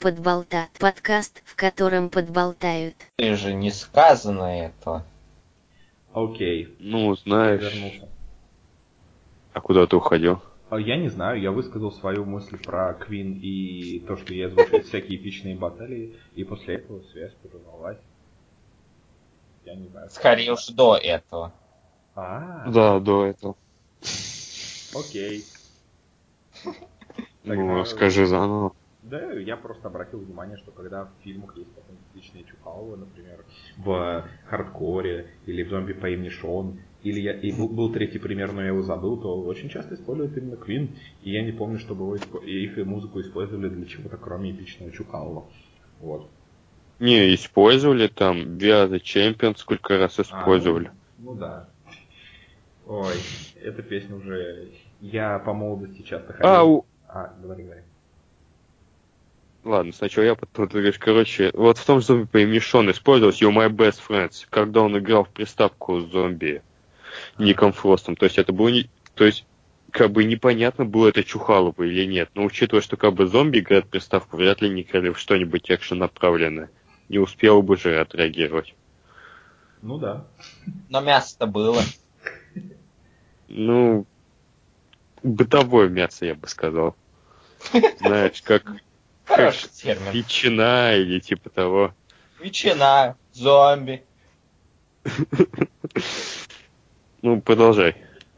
Подболтат. Подкаст, в котором подболтают. Ты же не сказано это. Окей. Ну, Я знаешь. вернулся. А куда ты уходил? А Я не знаю, я высказал свою мысль про Квин и то, что ей звучат всякие эпичные баталии, и после этого связь прервалась. Я не знаю. Скорее уж до этого. А, Да, до этого. окей. Ну, расскажи заново. Да, я просто обратил внимание, что когда в фильмах есть какие-нибудь чухаловы, например, в хардкоре или в зомби по имени Шон, или я, и был, был третий пример, но я его забыл, то очень часто используют именно Квин, и я не помню, чтобы его их и музыку использовали для чего-то, кроме эпичного чухалова. Вот. Не, использовали там are the Champions, сколько раз использовали. А, ну, ну да. Ой, эта песня уже... Я по молодости часто ходил. А, у... А, говори, говори. Ладно, сначала я, потом ты говоришь. Короче, вот в том зомби по имени Шон использовалась You're My Best Friends, когда он играл в приставку с зомби Ником Фростом. То есть это было не... То есть как бы непонятно, было это Чухалово или нет. Но учитывая, что как бы зомби играет в приставку, вряд ли не играли в что-нибудь экшен направленное. Не успел бы же отреагировать. Ну да. Но мясо-то было. Ну, бытовое мясо, я бы сказал. Знаешь, как Хороший термин. ветчина или типа того. Ветчина, зомби. Ну, продолжай.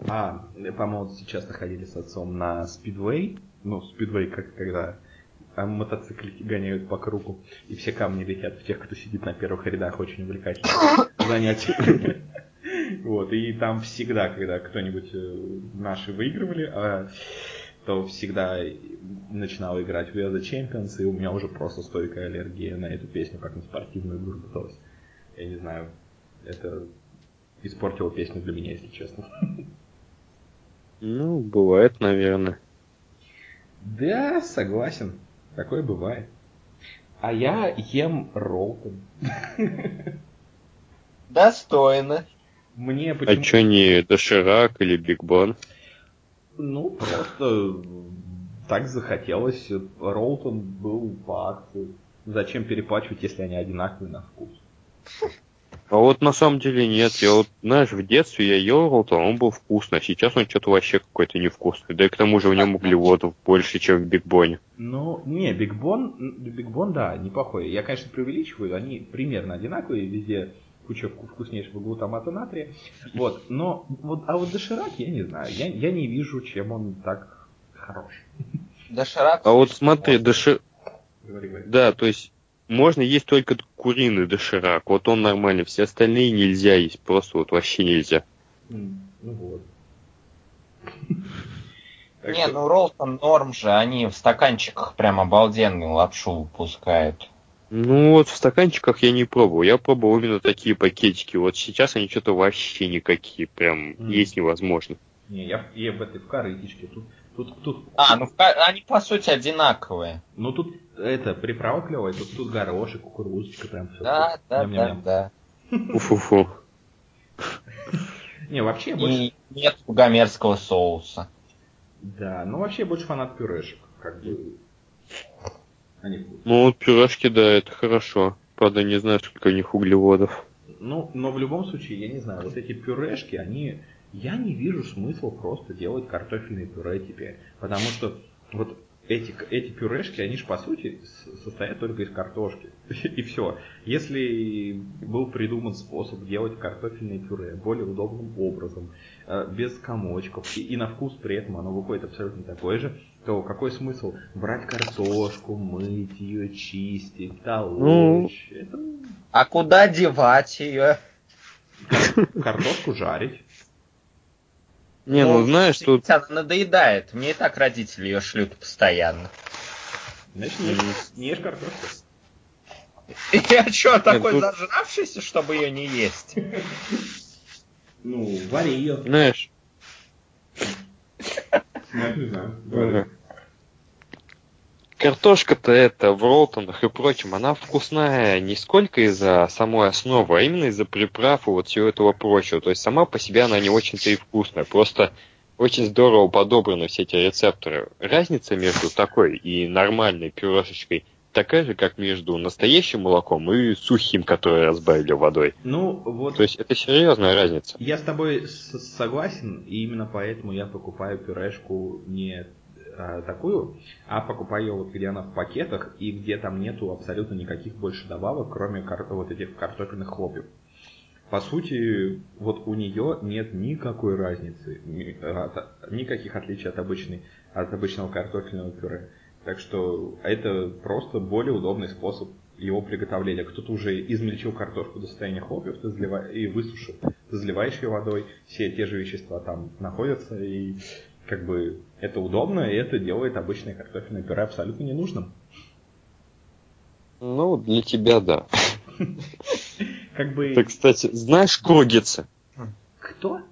А, по молодости часто ходили с отцом на спидвей. Ну, спидвей, как когда а, мотоциклики гоняют по кругу, и все камни летят в тех, кто сидит на первых рядах. Очень увлекательное занятие. Вот, и там всегда, когда кто-нибудь э, наши выигрывали, а, то всегда начинал играть в The Champions, и у меня уже просто стойкая аллергия на эту песню, как на спортивную игру. То есть, я не знаю, это испортило песню для меня, если честно. Ну, бывает, наверное. Да, согласен. Такое бывает. А я ем роллтон. Достойно. Мне А почему... чё не Доширак или Биг Бон? Ну, просто так захотелось. Роллтон был по акции. Зачем переплачивать, если они одинаковые на вкус? А вот на самом деле нет. Я вот, знаешь, в детстве я ел роллтон, он был вкусный, а сейчас он что-то вообще какой-то невкусный. Да и к тому же в нем углеводов больше, чем в Биг Боне. Ну, не, Биг Бон, Биг Бон, да, неплохой. Я, конечно, преувеличиваю, они примерно одинаковые, везде куча вку- вкуснейшего глутамата натрия. Вот, но, вот, а вот доширак, я не знаю, я, я не вижу, чем он так хорош. Доширак. А вот смотри, доши... Говори, говори. Да, то есть можно есть только куриный доширак. Вот он нормальный, все остальные нельзя есть, просто вот вообще нельзя. Ну вот. Так Не, что- ну Ролтон норм же, они в стаканчиках прям обалденную лапшу выпускают. Ну вот в стаканчиках я не пробовал. Я пробовал именно такие пакетики. Вот сейчас они что-то вообще никакие. Прям Мгм. есть невозможно. Не, я, я в этой в корытичке. Тут, тут, тут, А, ну в они по сути одинаковые. ну тут это приправа клевая, тут, тут горошек, кукурузочка, прям все. Да, да, да, да. Фу-фу-фу. Не, вообще я больше, нет гомерского соуса. да, ну вообще больше фанат пюрешек, как бы. Они вкусные. Ну пюрешки, да, это хорошо. Правда, не знаю, сколько у них углеводов. Ну, но в любом случае, я не знаю, вот эти пюрешки, они... Я не вижу смысла просто делать картофельное пюре теперь. Потому что вот эти, эти пюрешки, они же по сути состоят только из картошки. И все. Если был придуман способ делать картофельное пюре более удобным образом, э, без комочков, и, и на вкус при этом оно выходит абсолютно такое же, то какой смысл брать картошку, мыть ее, чистить, толочь? Это А куда девать ее? картошку жарить. Не, ну, знаешь, тут... Она надоедает. Мне и так родители ее шлют постоянно. Значит, не ешь, не ешь картошку. Я что, такой тут- зажравшийся, чтобы ее не есть? Ну, вари ее. Знаешь, Я не знаю. Картошка-то это в ролтонах и прочем, она вкусная не сколько из-за самой основы, а именно из-за приправ и вот всего этого прочего. То есть сама по себе она не очень-то и вкусная. Просто очень здорово подобраны все эти рецепторы. Разница между такой и нормальной пюрешечкой такая же, как между настоящим молоком и сухим, которое разбавили водой. Ну, вот То есть это серьезная разница. я с тобой согласен, и именно поэтому я покупаю пюрешку не а, такую, а покупаю вот где она в пакетах и где там нету абсолютно никаких больше добавок, кроме кар- вот этих картофельных хлопьев. По сути, вот у нее нет никакой разницы, никаких отличий от, обычной, от обычного картофельного пюре. Так что это просто более удобный способ его приготовления. Кто-то уже измельчил картошку до состояния хлопьев ты залива- и высушил. Заливаешь ее водой, все те же вещества там находятся, и как бы это удобно, и это делает обычное картофельное пюре абсолютно ненужным. Ну, для тебя да. Как бы... Ты, кстати, знаешь кругицы? Кто?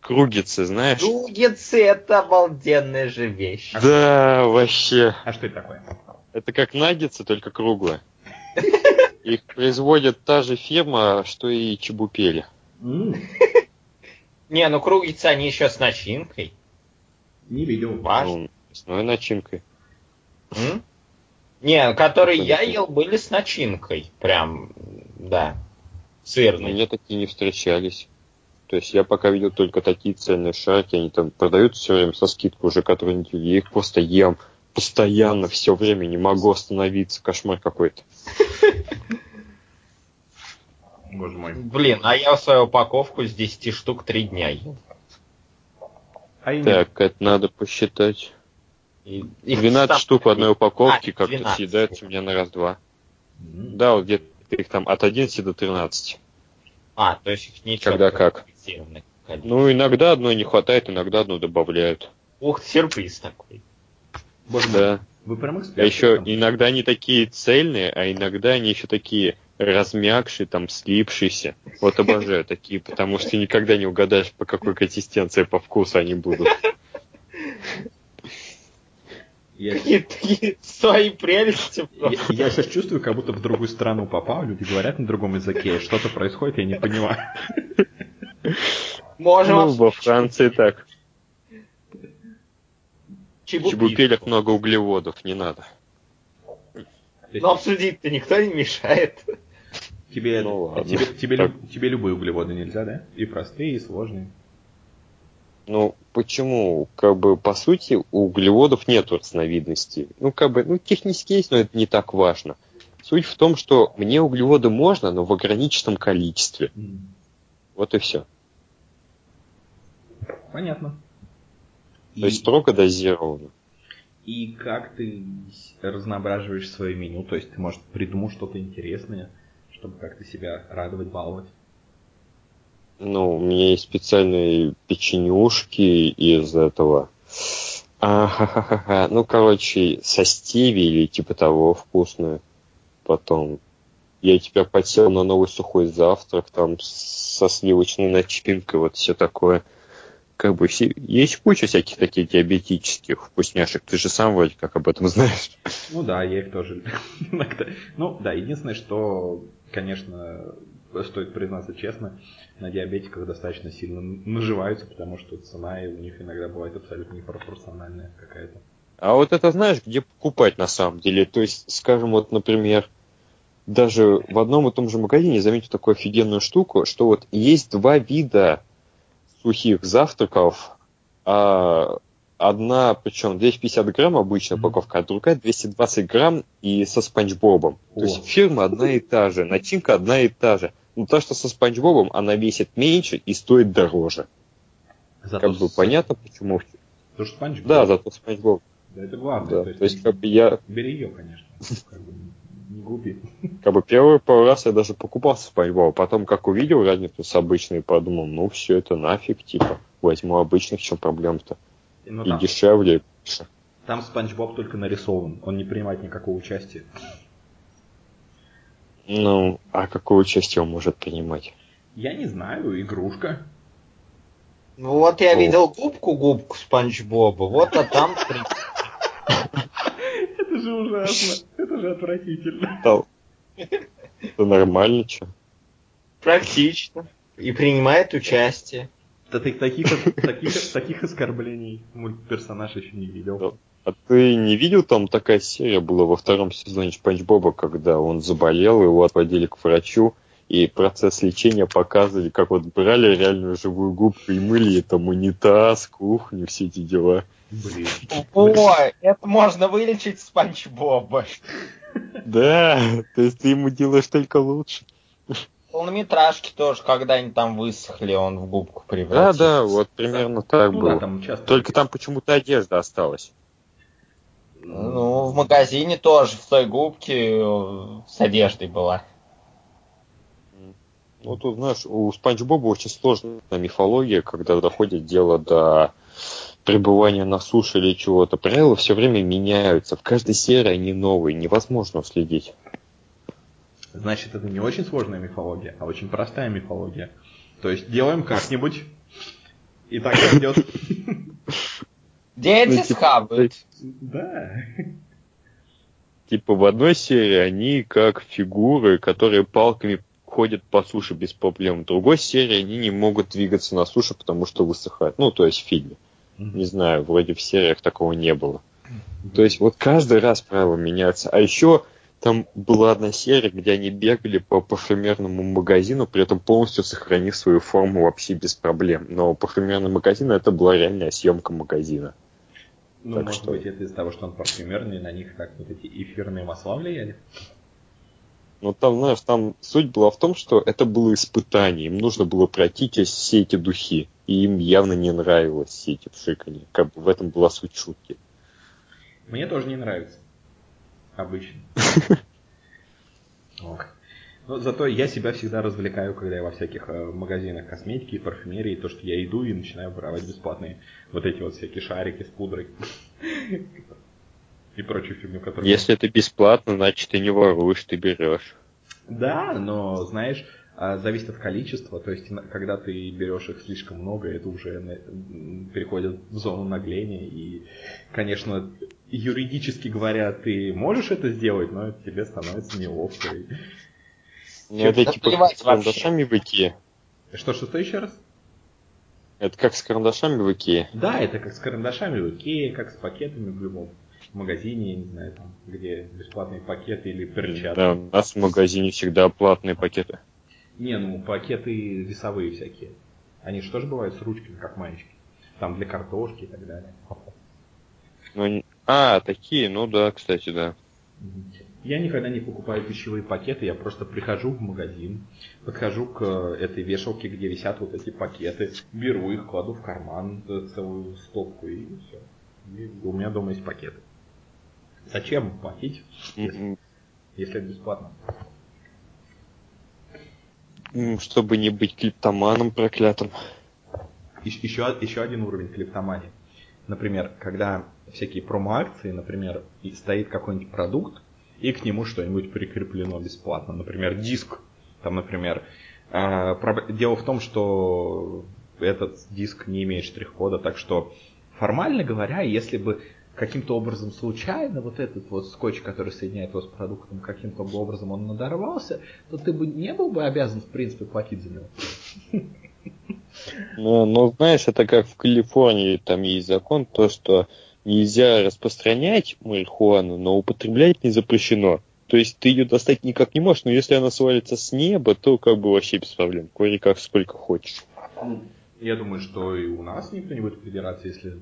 Кругицы, знаешь? Дугицы это обалденная же вещь. Да, вообще. А что это такое? Это как наггетсы, только круглые. Их производит та же фирма, что и чебупели. Не, ну кругицы они еще с начинкой. Не видел. Важно. Ну, мясной начинкой. М? Не, которые я ел, были с начинкой. Прям, да. У Сырной. меня такие не встречались. То есть я пока видел только такие цельные шарики, они там продаются все время со скидкой уже которую неделю. Я их просто ем постоянно, все время, не могу остановиться. Кошмар какой-то. Боже мой. Блин, а я свою упаковку с 10 штук 3 дня ел. А Так, это надо посчитать. И- их 12 там- штук в одной упаковке А, как-то 12. съедается у меня на раз-два. М, Да, вот где-то их там от 11 до 13. А, то есть их ничего. Когда как. Ну, иногда одной не хватает, иногда одну добавляют. Ух, сюрприз такой. Боже мой. Да. Вы прям эксперт. А еще там. иногда они такие цельные, а иногда они еще такие размягшие, там, слипшиеся. Вот обожаю такие, потому что никогда не угадаешь, по какой консистенции, по вкусу они будут. Я, Какие такие свои прелести. я, сейчас чувствую, как будто в другую страну попал, люди говорят на другом языке, что-то происходит, я не понимаю. Можем Ну, во Франции так. В чебупели. чебупелях много углеводов, не надо. Но обсудить-то никто не мешает. Тебе, Ну ладно. тебе, тебе, Так. лю- тебе любые углеводы нельзя, да? И простые, и сложные. Ну, почему? Как бы, по сути, у углеводов нет разновидностей. Ну, как бы, ну, технически есть, но это не так важно. Суть в том, что мне углеводы можно, но в ограниченном количестве. М, Вот и все. Понятно. И, То есть строго дозировано. и как ты разноображиваешь свое меню? То есть ты, может, придумал что-то интересное, чтобы как-то себя радовать, баловать? Ну, у меня есть специальные печенюшки из этого. А, ну, короче, со стиви или типа того вкусные. Потом я теперь подсел на новый сухой завтрак, там со сливочной начинкой, вот все такое. Как бы есть куча всяких таких диабетических вкусняшек. Ты же сам вроде как об этом знаешь. Ну да, я их тоже иногда. Ну да, единственное, что, конечно, стоит признаться честно, на диабетиках достаточно сильно наживаются, потому что цена у них иногда бывает абсолютно непропорциональная какая-то. А вот это знаешь, где покупать на самом деле? То есть, скажем, вот, например, даже в одном и том же магазине заметил такую офигенную штуку, что вот есть два вида сухих завтраков, а одна, причем 250 грамм обычная упаковка, а другая 220 грамм и со спанч Бобом. То есть фирма одна и та же, начинка одна и та же. Но та, что со спанч Бобом, она весит меньше и стоит дороже. Зато Как бы с- понятно, почему. Потому что Спанч Да, Боб, зато спанч Боб. да, это главное. Да. То есть, То есть, как бы я бери ее, конечно. Как бы не глупи. Как бы первый пару раз я даже покупал Спанч Боба, потом как увидел разницу с обычной, подумал, ну все это нафиг, типа, возьму обычных, в чем проблема-то? Но И там, дешевле. там Спанч Боб только нарисован, он не принимает никакого участия. Ну, а какое участие он может принимать? Я не знаю, игрушка. Ну вот я О. видел губку-губку Спанч Боба, вот а там при- Это же ужасно. Это же отвратительно. Это нормально, что? практично. И принимает участие. Да ты таких, таких, таких оскорблений мультперсонаж еще не видел. А ты не видел, там такая серия была во втором сезоне Спанч Боба, когда он заболел, его отводили к врачу, и процесс лечения показывали, как вот брали реальную живую губку и мыли там унитаз, кухню, все эти дела. Блин. Ой, это можно вылечить Спанч Боба. Да, то есть ты ему делаешь только лучше. Полнометражки тоже, когда они там высохли, он в губку Да, превратился. да, вот примерно так Ну было. да, там часто... Только там почему-то одежда осталась. Ну, в магазине тоже в той губке э, с одеждой была. Ну, тут, знаешь, у Спанч Боба очень сложная мифология, когда доходит дело до пребывания на суше или чего-то. Правила все время меняются. В каждой серии они новые, невозможно уследить. Значит, это не очень сложная мифология, а очень простая мифология. То есть делаем как-нибудь, и так пойдет. Дети Ну, типа, схавают. Да. Типа в одной серии они как фигуры, которые палками ходят по суше без проблем. В другой серии они не могут двигаться на суше, потому что высыхают. Ну, то есть в фильме. Не знаю, вроде в сериях такого не было. То есть вот каждый раз правила меняются. А еще там была одна серия, где они бегали по парфюмерному магазину, при этом полностью сохранив свою форму вообще без проблем. Но парфюмерный магазин это была реальная съемка магазина. Ну, Так может что- быть, это из-за того, что он парфюмерный, на них так вот эти эфирные масла влияли? Но там, знаешь, там суть была в том, что это было испытание. Им нужно было пройти все эти духи. И им явно не нравилось все эти пшиканья. Как бы в этом была суть шутки. Мне тоже не нравится. Обычно. Ок. Но зато я себя всегда развлекаю, когда я во всяких э, магазинах косметики парфюмерии, то, что я иду и начинаю воровать бесплатные вот эти вот всякие шарики с пудрой. И прочую фигню, которую... Если это бесплатно, значит ты не воруешь, ты берешь. Да, но, знаешь, а, зависит от количества. То есть, когда ты берешь их слишком много, это уже м, переходит в зону нагления. И, конечно, юридически говоря, ты можешь это сделать, но тебе становится неловко. Ну, это типа с карандашами в Икее. Что, что, что еще раз? Это как с карандашами в Икее. Да, это как с карандашами в Икее, как с пакетами в любом магазине, я не знаю, там, где бесплатные пакеты или перчатки. Да, у нас в магазине всегда платные пакеты. Не, ну пакеты весовые всякие. Они же тоже бывают с ручками, как маечки. Там для картошки и так далее. Ну, а, такие, ну да, кстати, да. Я никогда не покупаю пищевые пакеты, я просто прихожу в магазин, подхожу к э, этой вешалке, где висят вот эти пакеты, беру их, кладу в карман э, целую стопку и все. И у меня дома есть пакеты. Зачем платить, если, если это бесплатно? Чтобы не быть клиптоманом проклятым. Еще, еще один уровень клептомании. Например, когда всякие промо-акции, например, и стоит какой-нибудь продукт, и к нему что-нибудь прикреплено бесплатно. Например, диск. Там, например, проб- дело в том, что этот диск не имеет штрих-кода, так что формально говоря, если бы каким-то образом случайно вот этот вот скотч, который соединяет его с продуктом, каким-то образом он надорвался, то ты бы не был бы обязан, в принципе, платить за него. Ну, ну, знаешь, это как в Калифорнии, там есть закон, то, что нельзя распространять марихуану, но употреблять не запрещено. То есть ты ее достать никак не можешь, но если она свалится с неба, то как бы вообще без проблем. Кури как сколько хочешь. Я думаю, что и у нас никто не будет придираться, если,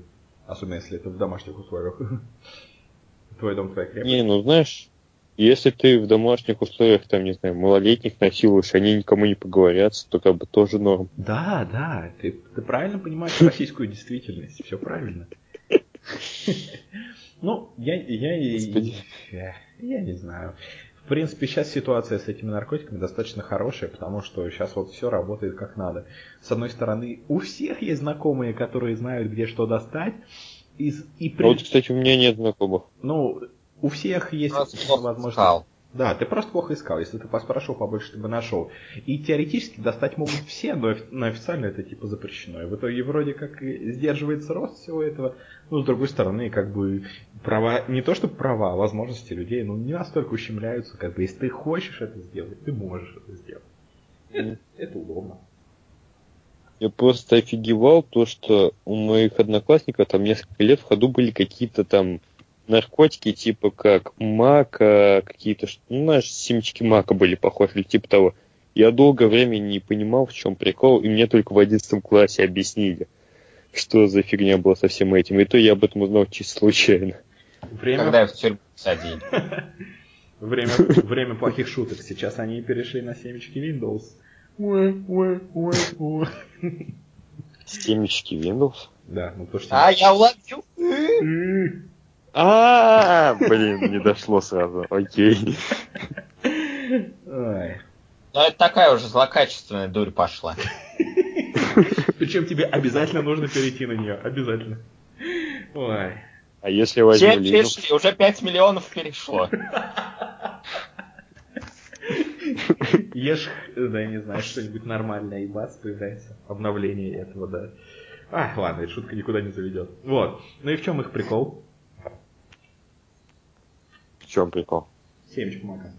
особенно если это в домашних условиях. Твой дом, твоя крепость. Не, ну знаешь, если ты в домашних условиях, там, не знаю, малолетних насилуешь, они никому не поговорятся, то как бы тоже норм. Да, да, ты, ты правильно понимаешь российскую действительность, все правильно. Ну, я, я, я, я не знаю. В принципе, сейчас ситуация с этими наркотиками достаточно хорошая, потому что сейчас вот все работает как надо. С одной стороны, у всех есть знакомые, которые знают, где что достать. И, и при- А вот, кстати, у меня нет знакомых. Ну, у всех есть возможность. Да, ты просто плохо искал. Если ты поспрашивал побольше, ты бы нашел. И теоретически достать могут все, но, но официально это типа запрещено. И в итоге вроде как сдерживается рост всего этого. Ну, с другой стороны, как бы права, не то что права, а возможности людей, ну, не настолько ущемляются, как бы, если ты хочешь это сделать, ты можешь это сделать. Это, это удобно. Я просто офигевал то, что у моих одноклассников там несколько лет в ходу были какие-то там наркотики типа как мака, какие-то, ну, знаешь, семечки мака были похожи, или типа того. Я долгое время не понимал, в чем прикол, и мне только в одиннадцатом классе объяснили, что за фигня была со всем этим. И то я об этом узнал чисто случайно. Время, Когда я в тюрьму садили. время, время плохих шуток. Сейчас они перешли на семечки Windows. Уэ, уэ, уэ, уэ. Семечки Windows? Да, ну то, что... А, я уловил. А, блин, не дошло сразу. Окей. Ой. Ну, это такая уже злокачественная дурь пошла. Причем тебе обязательно нужно перейти на нее. Обязательно. Ой. А если возьму Все перешли, уже 5 миллионов перешло. Ешь, да, я не знаю, что-нибудь нормальное, и бац, появляется обновление этого, да. А, ладно, эта шутка никуда не заведет. Вот. Ну и в чем их прикол? Чем прикол? Семечку мака.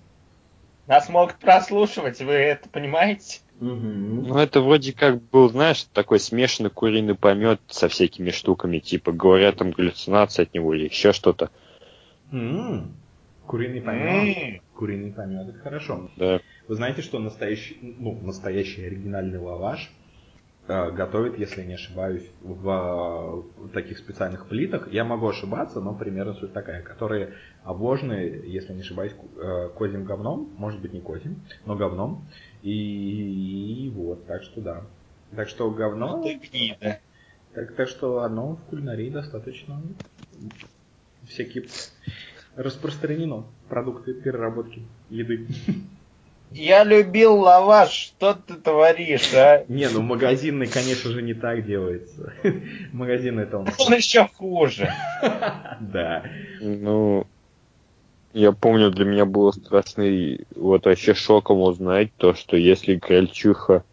Нас могут прослушивать, вы это понимаете? Угу. Ну, это вроде как был, знаешь, такой смешанный куриный помет со всякими штуками, типа, говорят, там галлюцинации от него или еще что-то. Куриный помет. Куриный помет, это хорошо. Да. Вы знаете, что настоящий, ну, настоящий оригинальный лаваш готовит, если не ошибаюсь, в э, таких специальных плитах. Я могу ошибаться, но примерно суть такая, которые обложены, если не ошибаюсь, э, козьим говном, может быть не козьим, но говном. И, вот, так что да. Так что говно, гнида. так, так что оно в кулинарии достаточно всякие распространено. Продукты переработки еды. Я любил лаваш, что ты творишь, а? Не, ну магазинный, конечно же, не так делается. Магазинный это он. Он еще хуже. Да. Ну, я помню, для меня было страшный, вот вообще шоком узнать то, что если крольчиха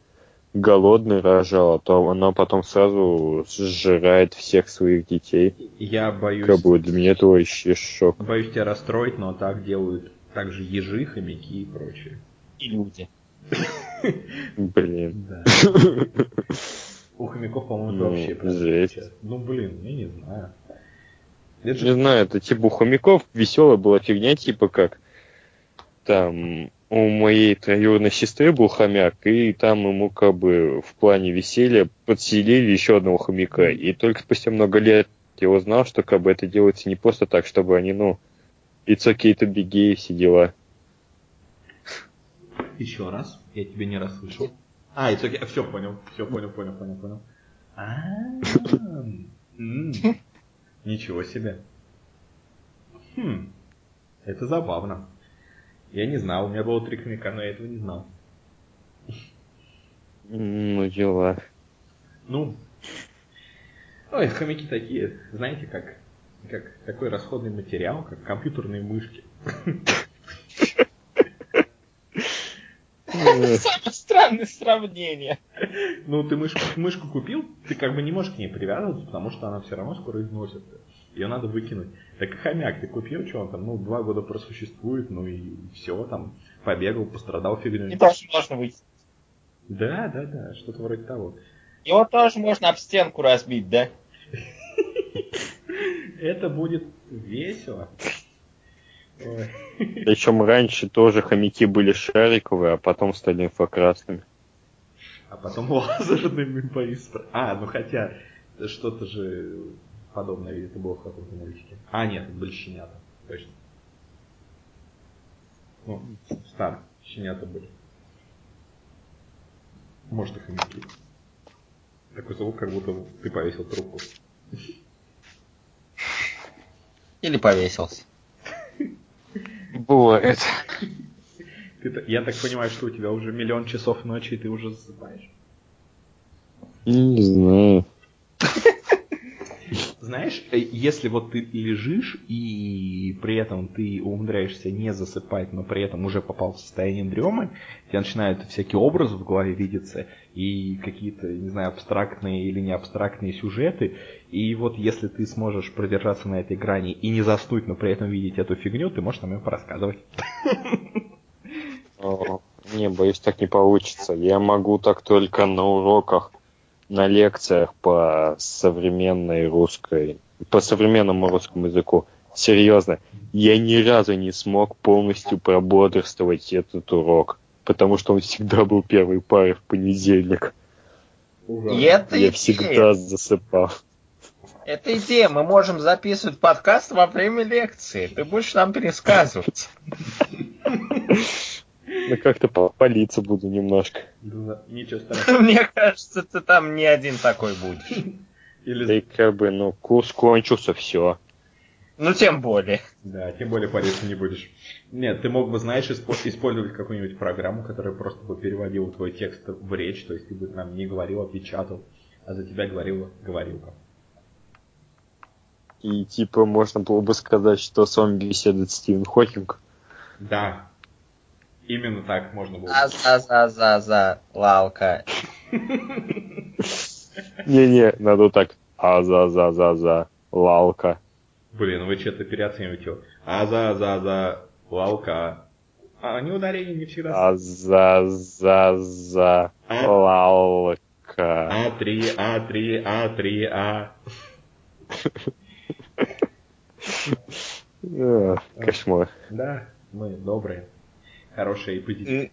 голодной рожала, то она потом сразу сжирает всех своих детей. Я боюсь, Как бы для меня это вообще шок. боюсь тебя расстроить, но так делают также ежи, хомяки и прочее. И люди. Блин. У хомяков, по-моему, Ну, вообще прям жесть. Ну, блин, я не знаю. Не знаю, это типа у хомяков веселая была фигня, типа как там у моей троюродной сестры был хомяк, и там ему как бы в плане веселья подселили еще одного хомяка. И только спустя много лет я узнал, что как бы это делается не просто так, чтобы они, ну, it's okay to be gay, все дела. Еще раз, я тебя не расслышал. А, это окей. Все, понял. Все, понял, понял, понял, понял. А, Ничего себе. Хм, это забавно. Я не знал, у меня было три хомяка, но я этого не знал. Ну, дела. Ну, ой, хомяки такие, знаете, как, как такой расходный материал, как компьютерные мышки. Самое странное сравнение. Ну, ты мышку, мышку купил, ты как бы не можешь к ней привязываться, потому что она все равно скоро износится. Ее надо выкинуть. Так и хомяк ты купил, что он там, ну, два года просуществует, ну и все, там, побегал, пострадал И фигней. тоже можно выйти. Да, да, да, что-то вроде того. Его тоже можно об стенку разбить, да? Это будет весело. Причем раньше тоже хомяки были шариковые, а потом стали инфракрасными. А потом лазерными повисло. А, ну хотя, что-то же подобное это было в каком-то мультике. А, нет, это были щенята. Точно. Ну, старые щенята были. Может, и хомяки. Такой звук, как будто ты повесил трубку. Или повесился. Бывает. Я так понимаю, что у тебя уже миллион часов ночи, и ты уже засыпаешь. Не знаю. Знаешь, э, если вот ты лежишь и при этом ты умудряешься не засыпать, но при этом уже попал в состояние дремы, тебе начинают всякие образы в голове видеться и какие-то, не знаю, абстрактные или не абстрактные сюжеты. И вот если ты сможешь продержаться на этой грани и не заснуть, но при этом видеть эту фигню, ты можешь нам ее порассказывать. Не, боюсь, так не получится. Я могу так только на уроках, на лекциях по современной русской, по современному русскому языку. серьезно, я ни разу не смог полностью прободрствовать этот урок, потому что он всегда был первой парой в понедельник. Ужасно. Это Я идея. всегда засыпал. Это идея. Мы можем записывать подкаст во время лекции. Ты будешь нам пересказывать. Ну как-то политься буду немножко. Да, Ничего страшного. Мне кажется, ты там не один такой будешь. Или Да и как бы, ну, курс кончился, все. Ну, тем более. Да, тем более полезно не будешь. Нет, ты мог бы, знаешь, испо- использовать какую-нибудь программу, которая просто бы переводила твой текст в речь, то есть ты бы нам не говорил, а печатал, а за тебя говорила говорилка. И типа можно было бы сказать, что с вами беседует Стивен Хокинг. Да, именно так можно было. бы. За-за-за-за, лалка. Не-не, надо так. А-за-за-за-за. Лалка. Блин, вы что-то переоцениваете его. А за за за лалка. А они ударения не всегда. А-за-за-за. А? Лалка. А3, А3, А3, А. Э, Кошмар. Да, мы добрые, хорошие и позитивные.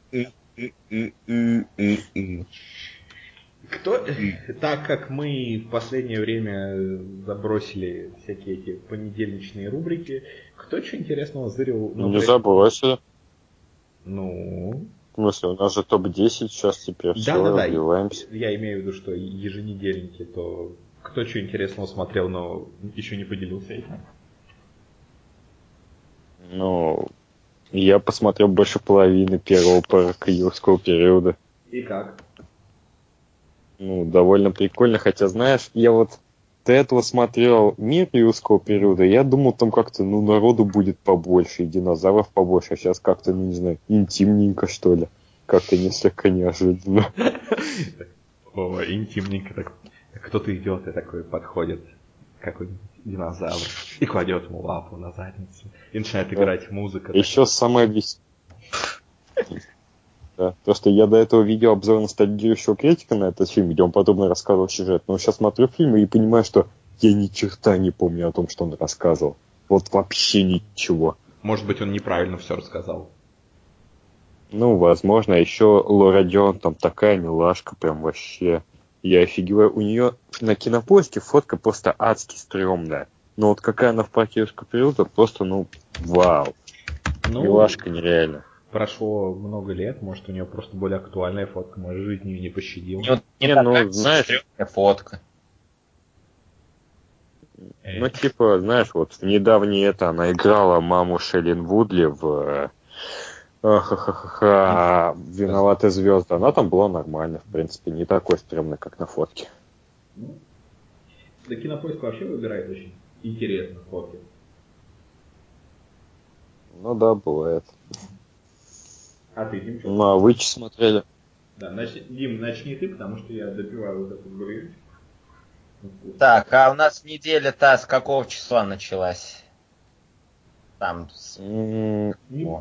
Кто, так как мы в последнее время забросили всякие эти понедельничные рубрики, кто что интересного зырил? Ну, не забросили. Ну, В смысле, у нас же топ-10 сейчас теперь. Да, Все, да, да. я имею в виду, что еженедельники, то кто что интересного смотрел, но еще не поделился этим. Ну, я посмотрел больше половины первого парка юрского периода. И как? Ну, довольно прикольно, хотя, знаешь, я вот до этого смотрел мир юрского периода, я думал, там как-то, ну, народу будет побольше, и динозавров побольше, а сейчас как-то, ну, не знаю, интимненько, что ли. Как-то несколько неожиданно. О, интимненько так. Кто-то идет и такой подходит какой-нибудь динозавр и кладет ему лапу на задницу. И начинает играть музыка. Еще самое веселое. Да, то, что я до этого видел обзор ностальгирующего критика на этот фильм, где он подробно рассказывал сюжет, но сейчас смотрю фильм и понимаю, что я ни черта не помню о том, что он рассказывал. Вот вообще ничего. Может быть, он неправильно все рассказал. Ну, возможно, еще Лора Дёрн там такая милашка, прям вообще. Я офигеваю. У нее на кинопоиске фотка просто адски стрёмная. Но вот какая она в парке периода, просто, ну, вау. Ну, Милашка нереально. прошло много лет, может, у нее просто более актуальная фотка, может, жизнь ее не пощадила. Не, не Не, ну, знаешь- фотка. Э, Ну, типа, знаешь, вот в недавнее это она играла маму Шеллен Вудли в э, ха-ха-ха, виноватые звезды. Она там была нормально, в принципе, не такой стрёмной, как на фотке. Да кинопоиск вообще выбирает очень интересно фотки. Ну да, бывает. А ты, Дим, что? Ну, а вы что смотрели? Да, начни- Дим, начни ты, потому что я допиваю вот эту бургер. Так, а у нас неделя-то с какого числа началась? Там. с- Не,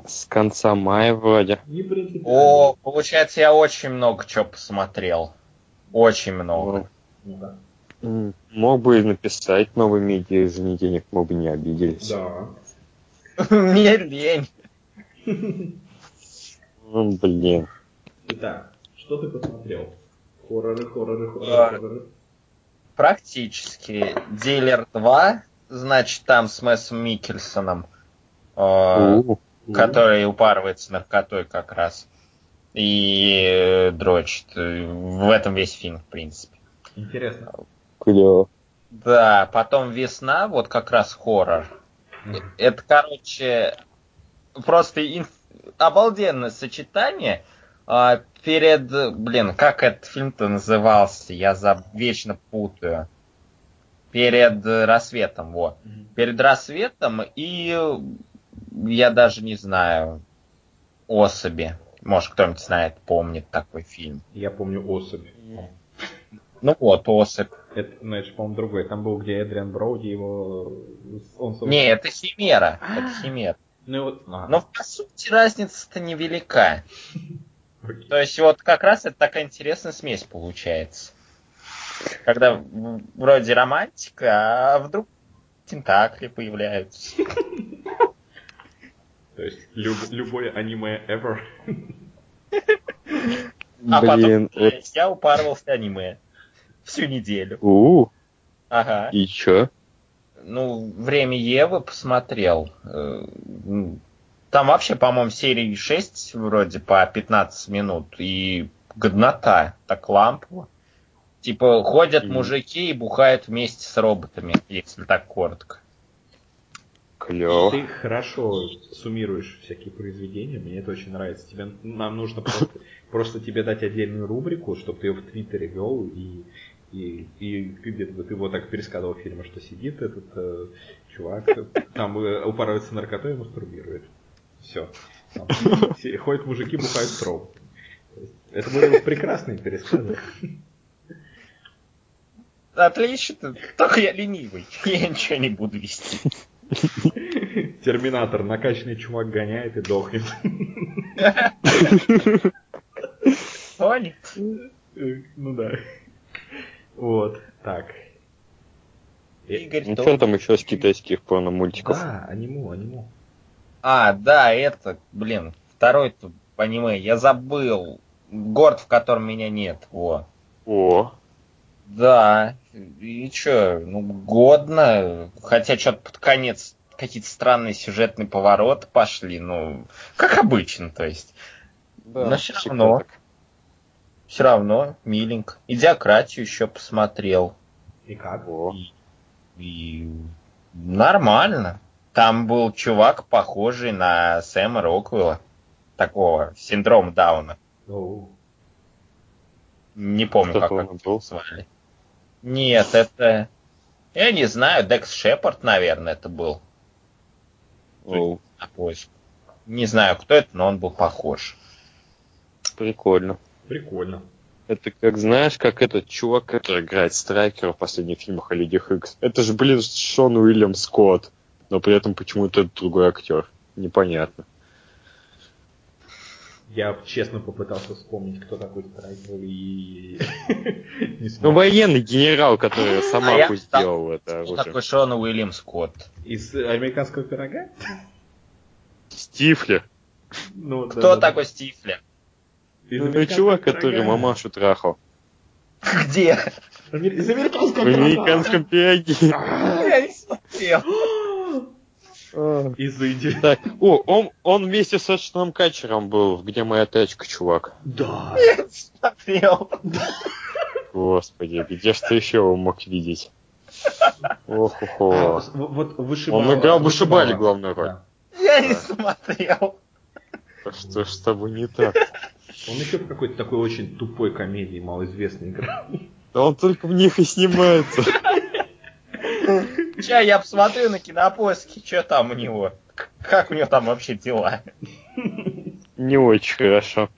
С конца мая вроде. не. О, получается, я очень много чего посмотрел. Очень много. Ну-ка. М, Мог бы и написать новый медиа еженедельник, мы бы не обиделись. Да. Мне лень. Ну, блин. Итак, что ты посмотрел? Хорроры, хорроры, хорроры. Практически. Дилер 2, значит, там с Мэсом Микельсоном, э, который упарывается наркотой как раз. И э, дрочит. Э, В этом весь фильм, в принципе. Интересно. Клево. Да, потом весна, вот как раз хоррор. Это, короче, просто ин- обалденное сочетание. А, перед, блин, как этот фильм-то назывался? Я за вечно путаю. Перед рассветом, вот. Перед рассветом и я даже не знаю особи. Может, кто-нибудь знает, помнит такой фильм. Я помню особь. Ну вот, особь. Это, ну, это же, по-моему, другой. Там был, где Эдриан Броуди, его... Он со- Не, это Химера. Это Химера. Ну, вот... а, Но по сути разница-то невелика. То есть вот как раз это такая интересная смесь получается. Когда вроде романтика, а вдруг тентакли появляются. То есть люб- любое аниме ever. А Блин, потом э, я упарывался аниме. Всю неделю. у Ага. и чё? Ну, время Евы посмотрел. Э, Там вообще, по-моему, серии 6 вроде по 15 минут. И годнота. Так лампово. Типа, ходят мужики и бухают вместе с роботами, если так коротко. Клёво. Ты хорошо суммируешь всякие произведения, мне это очень нравится. Тебе, нам нужно просто, просто тебе дать отдельную рубрику, чтобы ты ее в Твиттере вел, и, и, и где-то вот так пересказывал фильмы, что сидит этот э, чувак, там э, упарывается наркотой и мастурбирует. Все. Ходят мужики, бухают с роботами. То есть Это было прекрасные пересказы. Отлично, только я ленивый. Я ничего не буду вести. Терминатор, накачанный чувак гоняет и дохнет. Э, Ну да. Вот, так. Игорь Ну тоже. что там еще с китайских порно-мультиков? Да, аниму, аниму. А, да, это, блин, второй аниме, я забыл. Город, в котором меня нет, во. О, Да, и чё, ну, годно, хотя что-то под конец какие-то странные сюжетные повороты пошли, ну, как обычно, то есть. Но всё равно, все равно миленько. Идиократию еще посмотрел. И как? О, И, и нормально. Там был чувак, похожий на Сэма Роквелла. Такого, синдром Дауна. Оу. Не помню, Кто-то как он был? звали. Нет, это... Я не знаю, Декс Шепард, наверное, это был о, на поиск. Не знаю, кто это, но он был похож. прикольно. Прикольно. Это как, знаешь, как этот чувак, который играет Страйкера в последних фильмах о Людях Икс. Это же, блин, Шон Уильям Скотт. Но при этом почему-то это другой актер. Непонятно. Я честно попытался вспомнить, кто такой Страйкер, и Ну, военный генерал, который сама А я пусть сделал это Кто такой Шон Уильям Скотт? Из американского пирога? Стифлер. Ну, Кто такой Стифлер? Ну, чувак, пирога. который мамашу трахал. Где? Из американского В пирога. американском пироге. Я не смотрел. Из Индии. Так, о, он, он вместе с Эштоном Катчером был в «Где моя тачка», чувак. Да. Я не смотрел. Господи, где ж ты еще его мог видеть? Ох, А, охо. с- вот вышибала. Он играл в. «Вышибали» главную роль. Я не смотрел. Что ж с тобой не так? Он еще в какой-то такой очень тупой комедии малоизвестной играл. Да он только в них и снимается. Сейчас я посмотрю на кинопоиске, что там у него. Как у него там вообще дела? Не очень хорошо.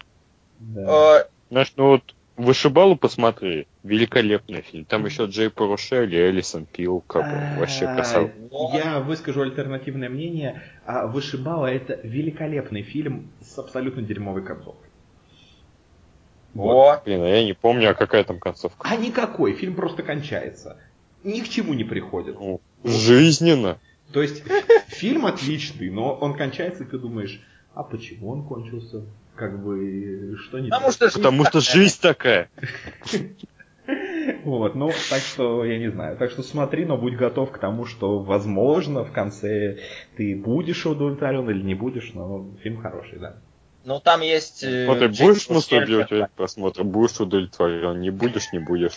Да. Э, Знаешь, ну вот «Вышибалу» посмотри. Великолепный фильм. Там еще Джей Порушель и Элисон Пил. Как бы, вообще красава. А, Я выскажу альтернативное мнение. А Вышибала это великолепный фильм с абсолютно дерьмовой концовкой. О, Блин, а я не помню, а какая там концовка. А никакой, фильм просто кончается. Ни к чему не приходит. Ну, жизненно. То есть фильм отличный, но он кончается, и ты думаешь, а почему он кончился? Как бы, что не потому так? что жизнь Потому что такая. жизнь такая. Вот, ну, так что, я не знаю. Так что смотри, но будь готов к тому, что, возможно, в конце ты будешь удовлетворен или не будешь, но фильм хороший, да. Ну там есть... э, Вот ты будешь мастурбировать просмотра, будешь удовлетворен, не будешь, не будешь.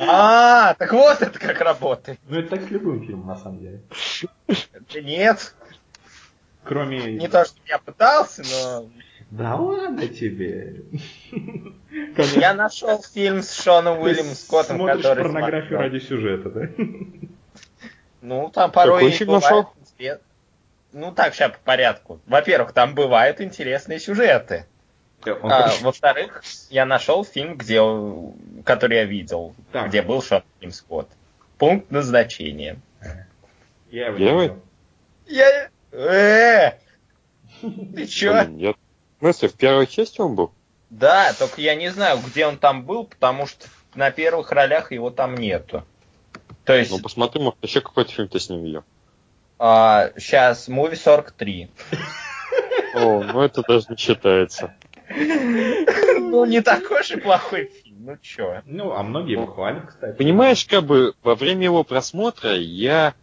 А, так вот это как работает. Ну, это так с любым фильмом, на самом деле. Да нет, Кроме... не то, что я пытался, но... Да ладно тебе. Я нашел фильм с Шоном Уильямом Скоттом, смотришь который порнографию смотрел. ради сюжета, да? Ну, там порой Какой и фильм нашел? Ну, так, сейчас по порядку. Во-первых, там бывают интересные сюжеты. Он А, во-вторых, я нашел фильм, где, который я видел, Так. где был Уильям Скотт. Пункт назначения. Я его Первый? не видел. Я... Э! Ты чё? Я... В смысле, в первой части он был? Да, только я не знаю, где он там был, потому что на первых ролях его там нету. То есть, Ну, посмотри, может, еще какой-то фильм ты с ним видел. А, сейчас Movie 43. О, ну это даже не считается. Ну, не такой же плохой фильм, ну чё. Ну, а многие его хвалят, кстати. Понимаешь, как бы во время его просмотра я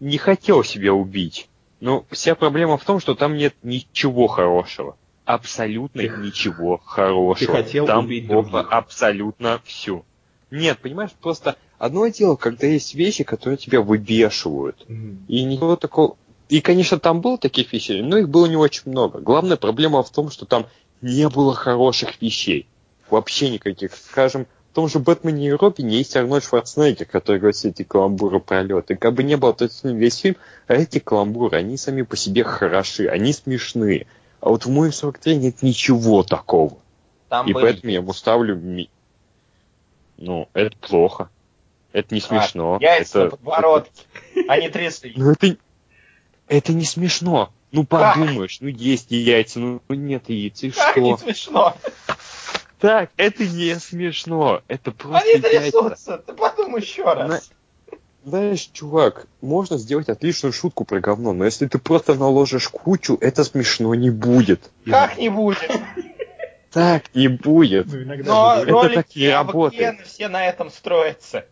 не хотел себя убить. Но вся проблема в том, что там нет ничего хорошего. Абсолютно Ты- ничего хорошего. ты хотел там убить других. абсолютно все. Нет, понимаешь, просто одно дело, когда есть вещи, которые тебя выбешивают. Мгм. И никого такого... И, конечно, там было таких вещей, но их было не очень много. Главная проблема в том, что там не было хороших вещей. Вообще никаких. Скажем, в том же Бэтмене и Робине есть Арнольд Шварценеггер, который говорит все эти каламбуры пролет. И как бы не было тот весь фильм, а эти каламбуры, они сами по себе хороши, они смешные. А вот в Муви 43 нет ничего такого. Там и были- поэтому я ему ставлю... Ну, это плохо. Это не А, смешно. Яйца на это... подбородке. Они трясли. Ну это, это не смешно. Ну Как? подумаешь, ну есть яйца, ну ну нет яиц, и Как не что? смешно. Так, это не смешно. Это просто Они яйца. трясутся. Ты подумай еще раз. Знаешь, чувак, можно сделать отличную шутку про говно, но если ты просто наложишь кучу, это смешно не будет. Как не будет? Так не будет. Ну, иногда Но ролики так не работает. Все на этом строятся.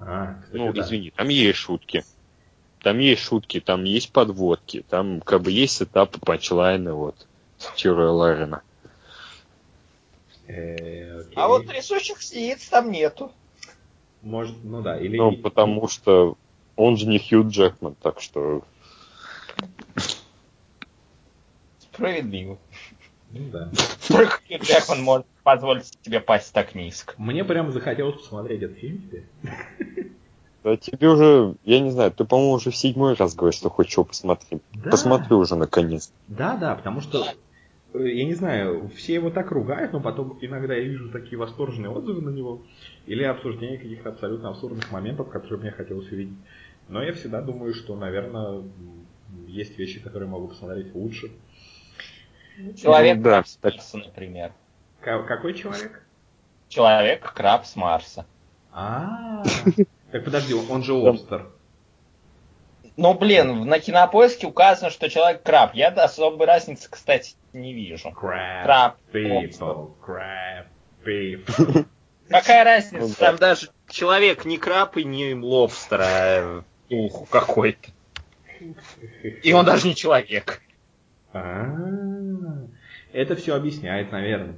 А, кстати, Ну, да. извини, там есть шутки. Там есть шутки, там есть подводки, там как бы есть этапы панчлайны, вот, цитируя Ларина. Э. А вот трясущихся яиц там нету. Может, ну да, или... Ну, потому что он же не Хью Джекман, так что... Справедливо. Ну да. Только Хью Джекман может позволить себе пасть так низко. Мне прям захотелось посмотреть этот фильм теперь. Да тебе уже, я не знаю, ты, по-моему, уже в седьмой раз говоришь, что хочешь его посмотреть. Да. Посмотри уже наконец. Да, да, потому что, э, я не знаю, все его так ругают, но потом иногда я вижу такие восторженные отзывы на него, или обсуждение каких-то абсолютно абсурдных моментов, которые мне хотелось увидеть. Но я всегда думаю, что, наверное, есть вещи, которые могу посмотреть лучше. Человек Ну да, с так. Марса, например. Ка- какой человек? Человек краб с Марса. А, так подожди, он- же лобстер. Ну, блин, на кинопоиске указано, что человек краб. Я особой разницы, кстати, не вижу. Crab Краб. people, crab people. Какая Ну разница? да. Там даже человек не краб и не лобстер, а ух какой-то. И он даже не человек. А, Это все объясняет, наверное.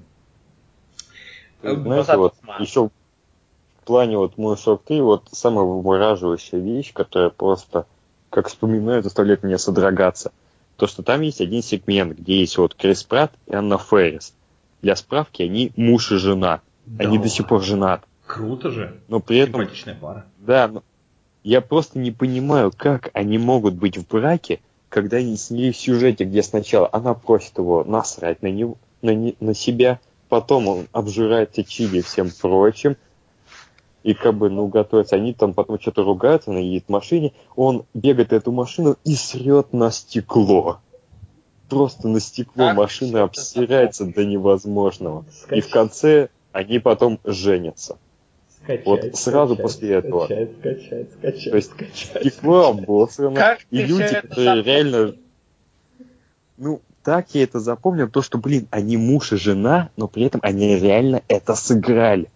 Э, Знаете, зато вот еще в плане вот мой 43, вот самая вымораживающая вещь, которая просто, как вспоминаю, заставляет меня содрогаться. То, что там есть один сегмент, где есть вот Крис Пратт и Анна Феррис. Для справки, они муж и жена. Они Да до сих пор женаты. Круто же. Но при этом Симпатичная пара. Да, но я просто не понимаю, как они могут быть в браке, когда они снялись в сюжете, где сначала она просит его насрать на него, на, не- на себя, потом он обжирается чили и всем прочим, и как бы, ну, готовятся, они там потом что-то ругаются, она едет в машине, он бегает эту машину и срет на стекло. Просто на стекло Как машина обсирается до невозможного. И в конце они потом женятся. Скачать, вот сразу скачать, после этого. Скачать, скачать, скачать, То есть скачать. стекло обосрано. И люди, которые реально... Ну, так я это запомнил, то, что, блин, они муж и жена, но при этом они реально это сыграли.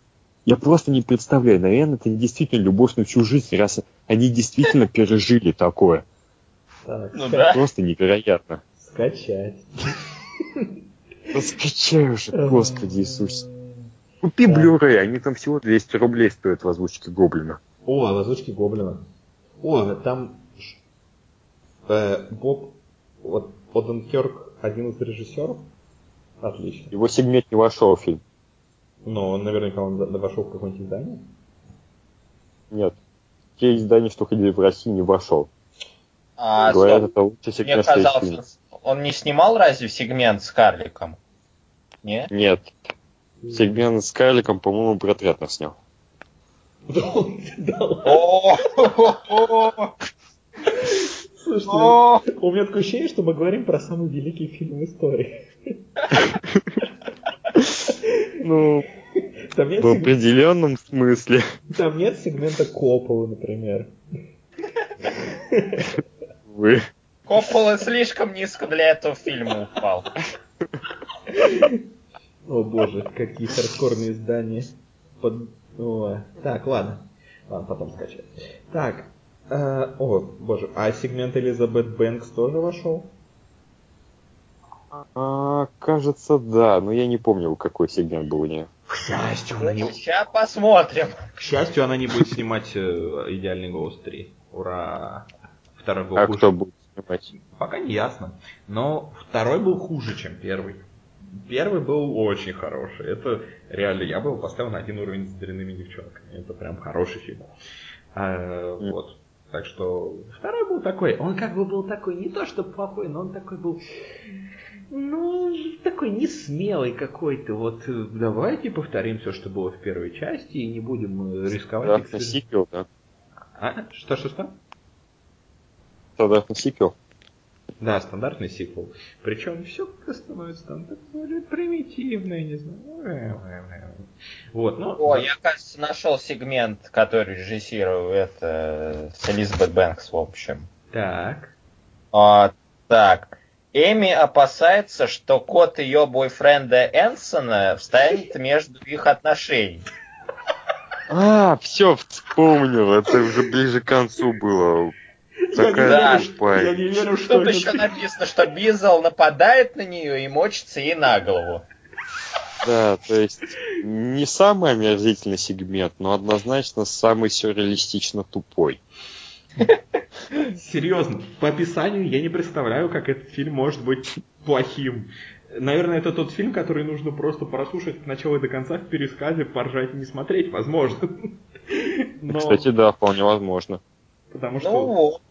Я просто не представляю, наверное, это действительно любовь на всю жизнь, раз они действительно пережили такое. Так, Ну да. Просто невероятно. Скачать. Скачай уже, Господи Иисус. Купи Да. Blu-ray, они там всего 200 рублей стоят в озвучке Гоблина. О, в озвучке Гоблина. О, там э, Боб вот, Оденкерк один из режиссеров. Отлично. Его сегмент не вошел в фильм. Но наверняка он вошел в какое-нибудь издание. Нет. Те издания, что ходили в России, не вошел. А, Говорят, стоп. это лучший Мне сегмент фильм. казалось, он не снимал разве сегмент с карликом? Не? Нет. Сегмент с карликом, по-моему, Брэд Рэтнер снял. Слушайте, у меня такое ощущение, что мы говорим про самый великий фильм истории. Ну, Там нет, В сег- определенном смысле. там нет сегмента Коппола, например. Вы. Коппола слишком низко для этого фильма упал. О боже, какие хардкорные издания. Под... Ой. Так, ладно. Ладно, потом скачаю. Так. э, о, боже, а сегмент Элизабет Бэнкс тоже вошел? А, кажется, да, но я не помню, какой сегмент был у нее. К счастью, она не... Сейчас посмотрим. К счастью, она не будет снимать э, идеальный голос 3. Ура! Второй был А хуже. кто будет снимать? Пока не ясно. Но второй был хуже, чем первый. Первый был очень хороший. Это реально, я бы его поставил на один уровень с дрянными девчонками. Это прям хороший фильм. А, вот. Так что второй был такой. Он как бы был такой, не то что плохой, но он такой был, ну, такой не смелый какой-то. Вот э, давайте повторим все, что было в первой части, и не будем э, рисковать. Стандартный эксперим- сиквел, да? А? Что, что, что? Стандартный сиквел. Да, стандартный сиквел. Причем все как-то становится там так более примитивно, я не знаю. Вот, ну. О, я, кажется, нашел сегмент, который режиссировал это с Элизабет Бэнкс, в общем. Так. А, так. Эми опасается, что кот ее бойфренда Энсона встанет между их отношений. А, все, вспомнил. Это уже ближе к концу было. Такая верю, я тупая. не верю, что Тут еще написано, что Бизел нападает на нее и мочится ей на голову. Да, то есть не самый омерзительный сегмент, но однозначно самый сюрреалистично тупой. Серьезно, по описанию я не представляю, как этот фильм может быть плохим. Наверное, это тот фильм, который нужно просто прослушать от начала до конца в пересказе, поржать и не смотреть, возможно. Но, Кстати, да, вполне возможно. потому Ну что... вот.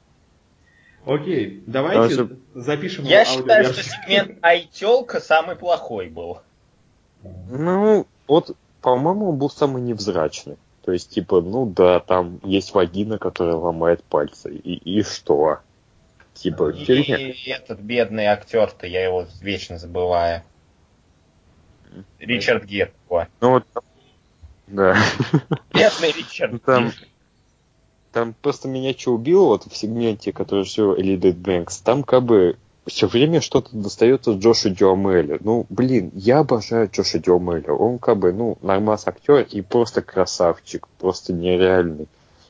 Окей, давайте Потому запишем Я считаю, что сегмент Айтелка самый плохой был. Ну, вот, по-моему, он был самый невзрачный. То есть, типа, ну да, там есть вагина, которая ломает пальцы. И, и что? Типа, фигня. И этот бедный актер-то, я его вечно забываю. Ричард Гир. Ну вот, да. Бедный Ричард там- Гир. Там просто меня что убило вот в сегменте, который все Элидет Бэнкс, там как бы все время что-то достается Джошу Диомелю. Ну, блин, я обожаю Джоша Диомеля. Он как бы, ну, нормас актер и просто красавчик, просто нереальный.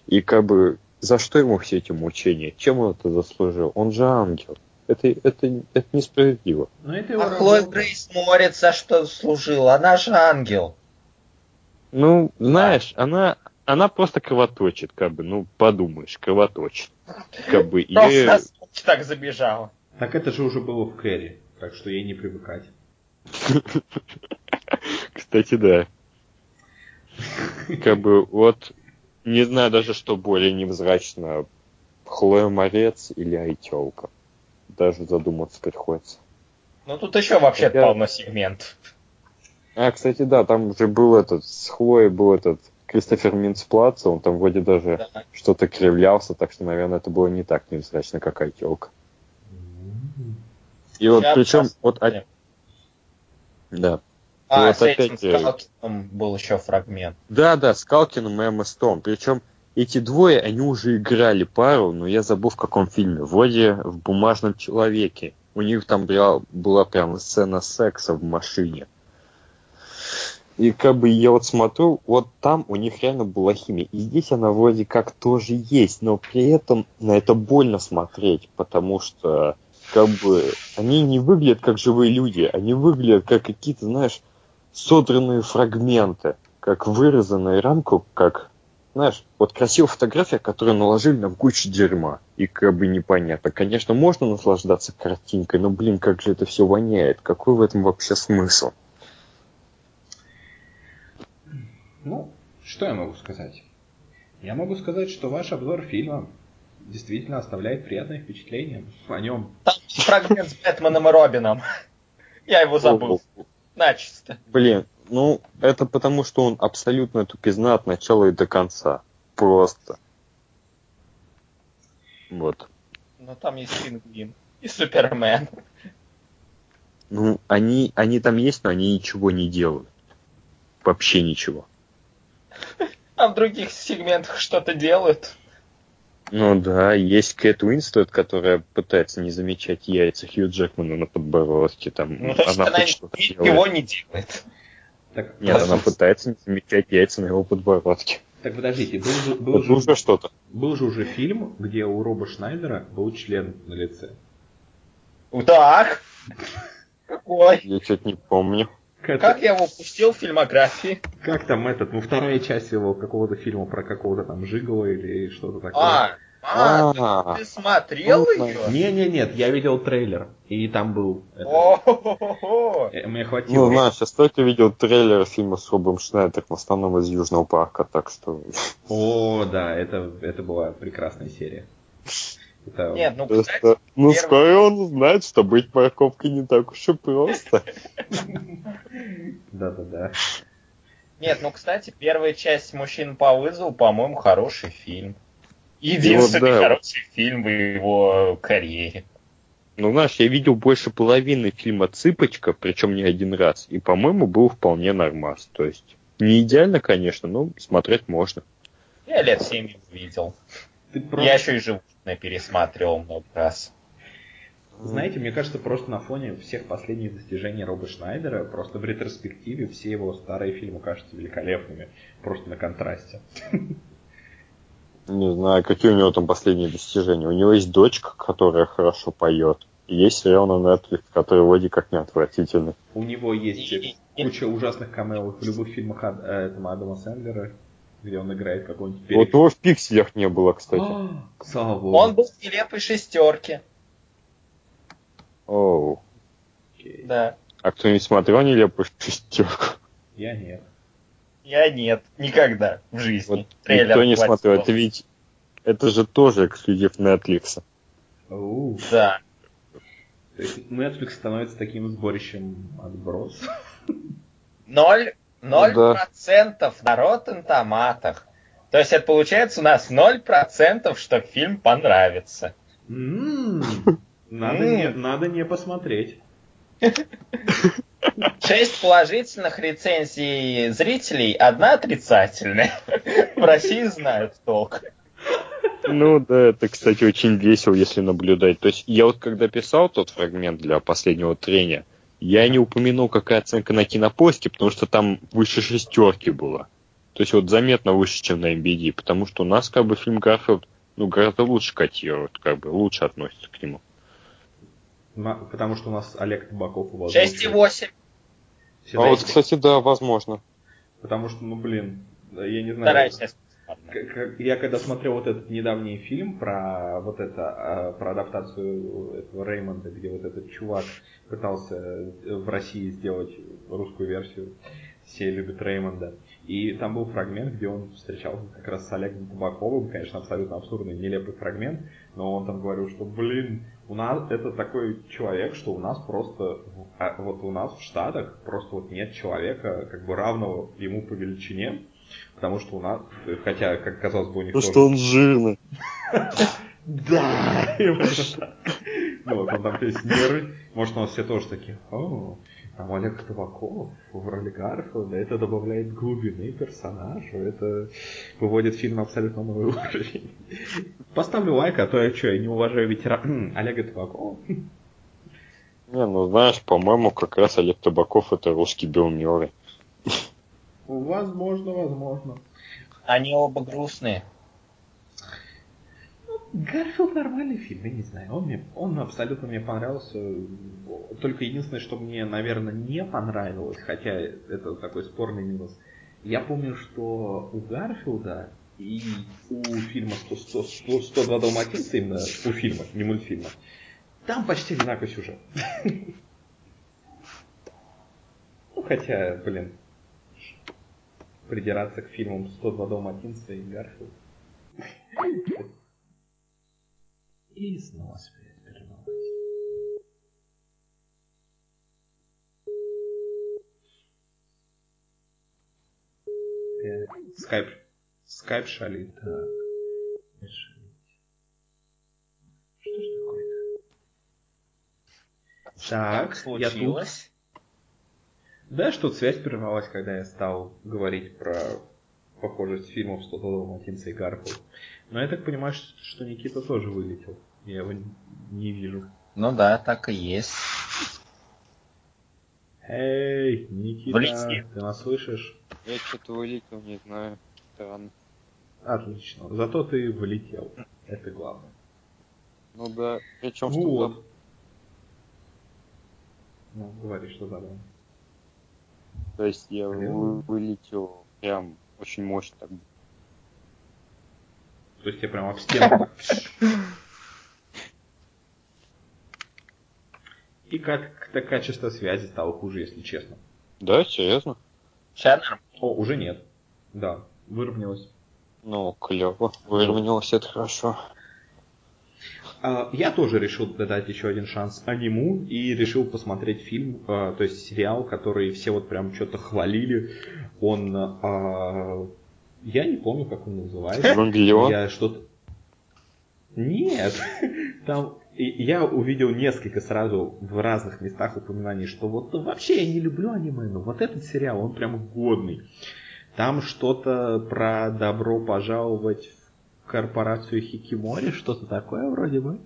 И как бы, за что ему все эти мучения? Чем он это заслужил? Он же ангел. Это, это, это несправедливо. Но это А Хлоя. Грейс Морец за что служила? Она же ангел. Ну, знаешь, она, она просто кровоточит, как бы, ну, подумаешь, кровоточит. Как бы, и... На скуч так забежала. Так это же уже было в Кэрри, так что ей не привыкать. Кстати, да. Как бы вот не знаю даже, что более невзрачно, Хлоя Морец или Айтелка. Даже задуматься приходится. Ну тут еще вообще Я- полно сегментов. А, кстати, да, там уже был этот, с Хлоей был этот Кристофер Минцплац, он там вроде даже Да. что-то кривлялся, так что, наверное, это было не так невзрачно, как Айтелка. И вот Щас причем, вот, посмотрим. а- да. А, вот с этим опять, э, Скалкиным был еще фрагмент. Да, да, с Калкиным и Эмма Стоун. Причем эти двое, они уже играли пару, но я забыл в каком фильме. Вроде в «Бумажном человеке». У них там была, была прям сцена секса в машине. И как бы я вот смотрю, вот там у них реально была химия. И здесь она вроде как тоже есть, но при этом на это больно смотреть, потому что как бы они не выглядят как живые люди, они выглядят как какие-то, знаешь, содранные фрагменты, как вырезанные рамку, как, знаешь, вот красивая фотография, которую наложили на кучу дерьма. И как бы непонятно. Конечно, можно наслаждаться картинкой, но, блин, как же это все воняет. Какой в этом вообще смысл? Ну, что я могу сказать? Я могу сказать, что ваш обзор фильма действительно оставляет приятное впечатление о нем. Там фрагмент с Бэтменом и Робином. Я его забыл. Начисто. Блин, ну, это потому, что он абсолютно тупизна от начала и до конца. Просто. Вот. Но там есть пингвин. И вообще ничего. А в других сегментах что-то делают. Ну да, есть Кэт Уинстед, которая пытается не замечать яйца Хью Джекмана на подбородке. Там, Ну, то, она она ничего делает. не делает. Так, Нет, она пытается не замечать яйца на его подбородке. так подождите, был же, был, Это же, уже что-то. был же уже фильм, где у Роба Шнайдера был член на лице. Так. Какой? Я что-то не помню. Как, Как я его упустил в фильмографии? как там этот, ну вторая часть его какого-то фильма про какого-то там Жигала или что-то такое. А, а, А, ты смотрел ее? Не, не, нет, я видел трейлер, и там был. Э, Мне хватило. Ну, знаешь, я столько видел трейлер фильма с Робом Шнайдером, в основном из Южного парка, так что... О, да, это, это была прекрасная серия. Нет, ну, кстати, Просто, ну, первый- скоро он узнает, что быть морковкой не так уж и просто. Да-да-да. нет, ну, кстати, первая часть «Мужчин по вызову», по-моему, хороший фильм. Единственный да. хороший фильм в его карьере. Ну, знаешь, я видел больше половины фильма «Цыпочка», причем не один раз, и, по-моему, был вполне нормас. То есть, не идеально, конечно, но смотреть можно. Я лет семь видел. Ты просто- Я еще и животное пересматривал много раз. Знаете, мне кажется, просто на фоне всех последних достижений Роба Шнайдера, просто в ретроспективе все его старые фильмы кажутся великолепными. Просто на контрасте. Не знаю, какие у него там последние достижения. У него есть дочка, которая хорошо поет. И есть сериал на Netflix, который вроде как не отвратительный. У него есть куча ужасных камео в любых фильмах э, этого Адама Сэндлера, где он играет какой-нибудь Вот его в пикселях не было, кстати. А, Слава богу. Он был в нелепой шестерке. Оу. Окей. Да. А кто-нибудь смотрел нелепую шестерку? Я нет. Я нет, никогда в жизни. Вот Трейлер никто не смотрел. Это ведь это же тоже эксклюзив Netflix. Оу. Да. То есть Netflix становится таким сборищем отброс. Ноль, ноль Ну да. процентов на Rotten томатах. То есть это получается у нас ноль процентов, что фильм понравится. М, Надо не, надо не посмотреть. Шесть положительных рецензий зрителей, одна отрицательная. В России знают толк. Ну да, это, кстати, очень весело, если наблюдать. То есть я вот когда писал тот фрагмент для последнего трения, я не упомянул, какая оценка на кинопоиске, потому что там выше шестерки было. То есть вот заметно выше, чем на MBD, потому что у нас как бы фильм Гарфилд ну, гораздо лучше котируют, как бы лучше относятся к нему. На- Потому что у нас Олег Табаков у вас. лучше. 6,8. Все а вот, кстати, да, возможно. Потому что, ну блин, я не Вторая знаю. часть. К- к- Я когда смотрел вот этот недавний фильм про вот это, а, про адаптацию этого Реймонда, где вот этот чувак пытался э, в России сделать русскую версию, все любят Реймонда. И там был фрагмент, где он встречался как раз с Олегом Табаковым, конечно, абсолютно абсурдный, нелепый фрагмент, но он там говорил, что, блин, у нас это такой человек, что у нас просто, а вот у нас в Штатах просто вот нет человека, как бы равного ему по величине, Потому что у нас, хотя, как казалось бы, у них Ну тоже... что он жирный. Да! Ну вот он там песнеры. Может, у нас все тоже такие, о, там Олег Табаков в роли Гарфилда, это добавляет глубины персонажу, это выводит фильм на абсолютно новый уровень. Поставлю лайк, а то я что, я не уважаю ветерана Олега Табакова. Не, ну знаешь, по-моему, как раз Олег Табаков это русский Билл Мюррей. Возможно, возможно. Они оба грустные. Гарфилд нормальный фильм, я не знаю. Он, мне, он абсолютно мне понравился. Только единственное, что мне, наверное, не понравилось, хотя это такой спорный минус. Я помню, что у Гарфилда и у фильма 100, 100, 100, 102 Далматинца, именно у фильма, не мультфильма, там почти одинаковый сюжет. Ну, хотя, блин, придираться к фильмам 102 Далматинца и Гарфилд. И снова связь прервалась. Скайп. Скайп шалит. Так. Что ж такое-то? Так, я тут. Да, что-то связь прервалась, когда я стал говорить про похожесть фильмов 100 Далматинца и Гарфилд. Но я так понимаю, что Никита тоже вылетел. Я его не вижу. Ну да, так и есть. Эй, Никита, Влетел. ты нас слышишь? Я что-то вылетел, не знаю. Странно. Отлично. Зато ты вылетел. Это главное. Ну да, причем вот. что. Ну, говори, что забыл. То есть я вы, вылетел прям очень мощно так. То есть я прям об стену. И как-то качество связи стало хуже, если честно. Да, серьезно? Сейчас О, уже нет. Да, выровнялось. Ну, клево. Выровнялось, это хорошо. А, я тоже решил дать еще один шанс аниму и решил посмотреть фильм, а, то есть сериал, который все вот прям что-то хвалили. Он, а, я не помню, как он называется. Евангелион? Я что-то... Нет, там я увидел несколько сразу в разных местах упоминаний, что вот вообще я не люблю аниме, но вот этот сериал, он прям годный. Там что-то про добро пожаловать в корпорацию Хикимори, что-то такое вроде бы.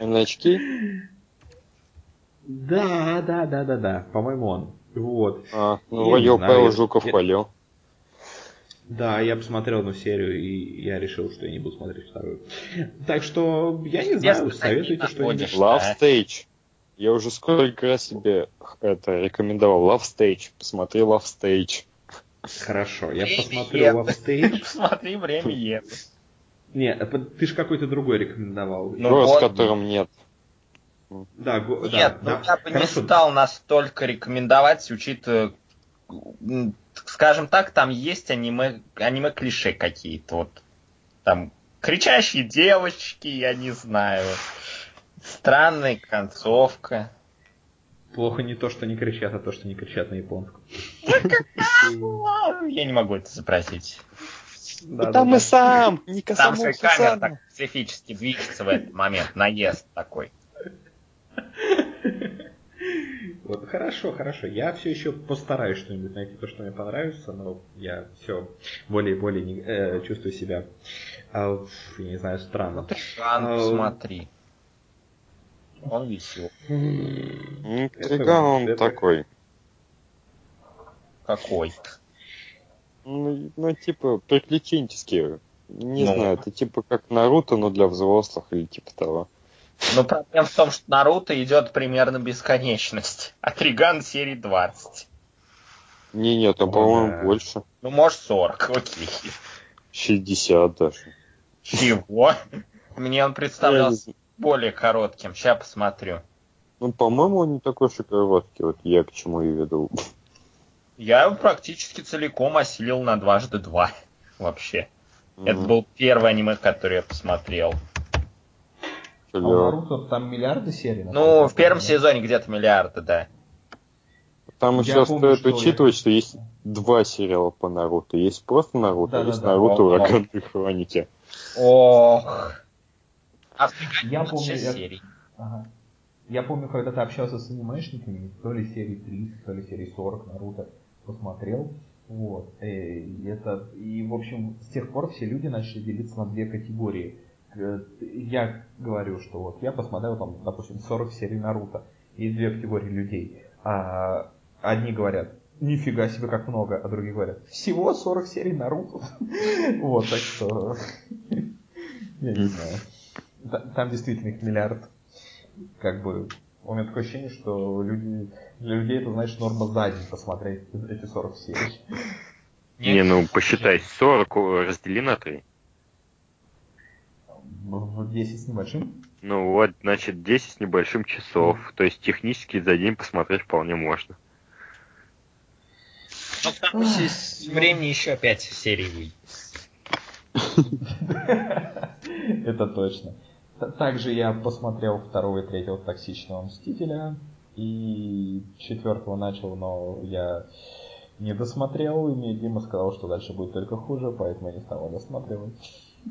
Очки? Да, да, да, да, да, по-моему он. Вот. А, ну, вроде Павел Жуков хвалил. Да, я посмотрел одну серию, и я решил, что я не буду смотреть вторую. Так что, я не знаю, советуйте что-нибудь. Love Stage. Я уже сколько раз себе это рекомендовал. Love Stage. Посмотри Love Stage. Хорошо, я посмотрю Love Stage. Посмотри время ед. Не, ты же какой-то другой рекомендовал. Ну, Город, в котором нет. Да, го, Нет, да, ну да. я бы Хорошо. не стал настолько рекомендовать, учитывая скажем так, там есть аниме, аниме клише какие-то. Вот там кричащие девочки, я не знаю. Странная концовка. Плохо не то, что не кричат, а то, что не кричат на японском. Я не могу это запросить. Да, там и сам, не Там же камера так специфически движется в этот момент, наезд такой. Вот, хорошо, хорошо. Я все еще постараюсь что-нибудь найти, то, что мне понравится, но я все более и более не, э, чувствую себя, э, я не знаю, странно. Ну, Триган, а, посмотри. Он весел. Триган он это... такой. Какой? Ну, ну, типа, приключенческий. Не ну. знаю, это типа как Наруто, но для взрослых или типа того. Но проблема в том, что Наруто идет примерно бесконечность, а Триган серии 20. Не, нет, там, по-моему, больше. Ну, может, 40, окей. 60 даже. Чего? Мне он представлялся более коротким. Сейчас посмотрю. Ну, по-моему, он не такой и короткий. Вот я к чему и веду. Я его практически целиком осилил на дважды два. Вообще. Mm-hmm. Это был первый аниме, который я посмотрел. А у Наруто там миллиарды серий? Ну, в первом сезоне где-то миллиарды, да. Там еще помню, стоит учитывать, я... что есть два сериала по Наруто. Есть просто Наруто, да, а есть да, Наруто да. Ураганные хроники. Ох. А я помню, я... серий. Ага. Я помню, когда ты общался с анимешниками, то ли серии 30, то ли серии 40 Наруто посмотрел. Вот. И, это, и, в общем, с тех пор все люди начали делиться на две категории Э, я говорю, что вот я посмотрел там, допустим, 40 серий Наруто, есть две категории людей. А, одни говорят, нифига себе как много, а другие говорят, всего 40 серий Наруто. Вот, так что, я не знаю. Там действительно их миллиард. Как бы, у меня такое ощущение, что люди, для людей это, значит, норма за день посмотреть эти 40 серий. Не, ну посчитай, 40 раздели на 3 в 10 с небольшим? Ну вот, значит, 10 с небольшим часов. Mm. То есть технически за день посмотреть вполне можно. Ну, там с времени еще 5 серий выйдет. Это точно. Также я посмотрел второго и третьего токсичного мстителя. И четвертого начал, но я не досмотрел, и мне Дима сказал, что дальше будет только хуже, поэтому я не стал досматривать.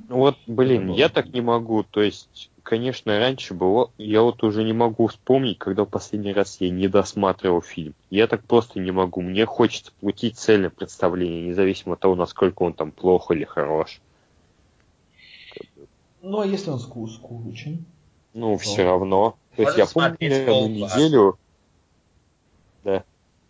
Вот, блин, Это я так не могу. То есть, конечно, раньше было, я вот уже не могу вспомнить, когда в последний раз я не досматривал фильм. Я так просто не могу. Мне хочется получить цельное представление, независимо от того, насколько он там плох или хорош. Ну, а если он ску- скучен? Ну, Что? все равно. То есть я помню смотреть одну неделю. Да.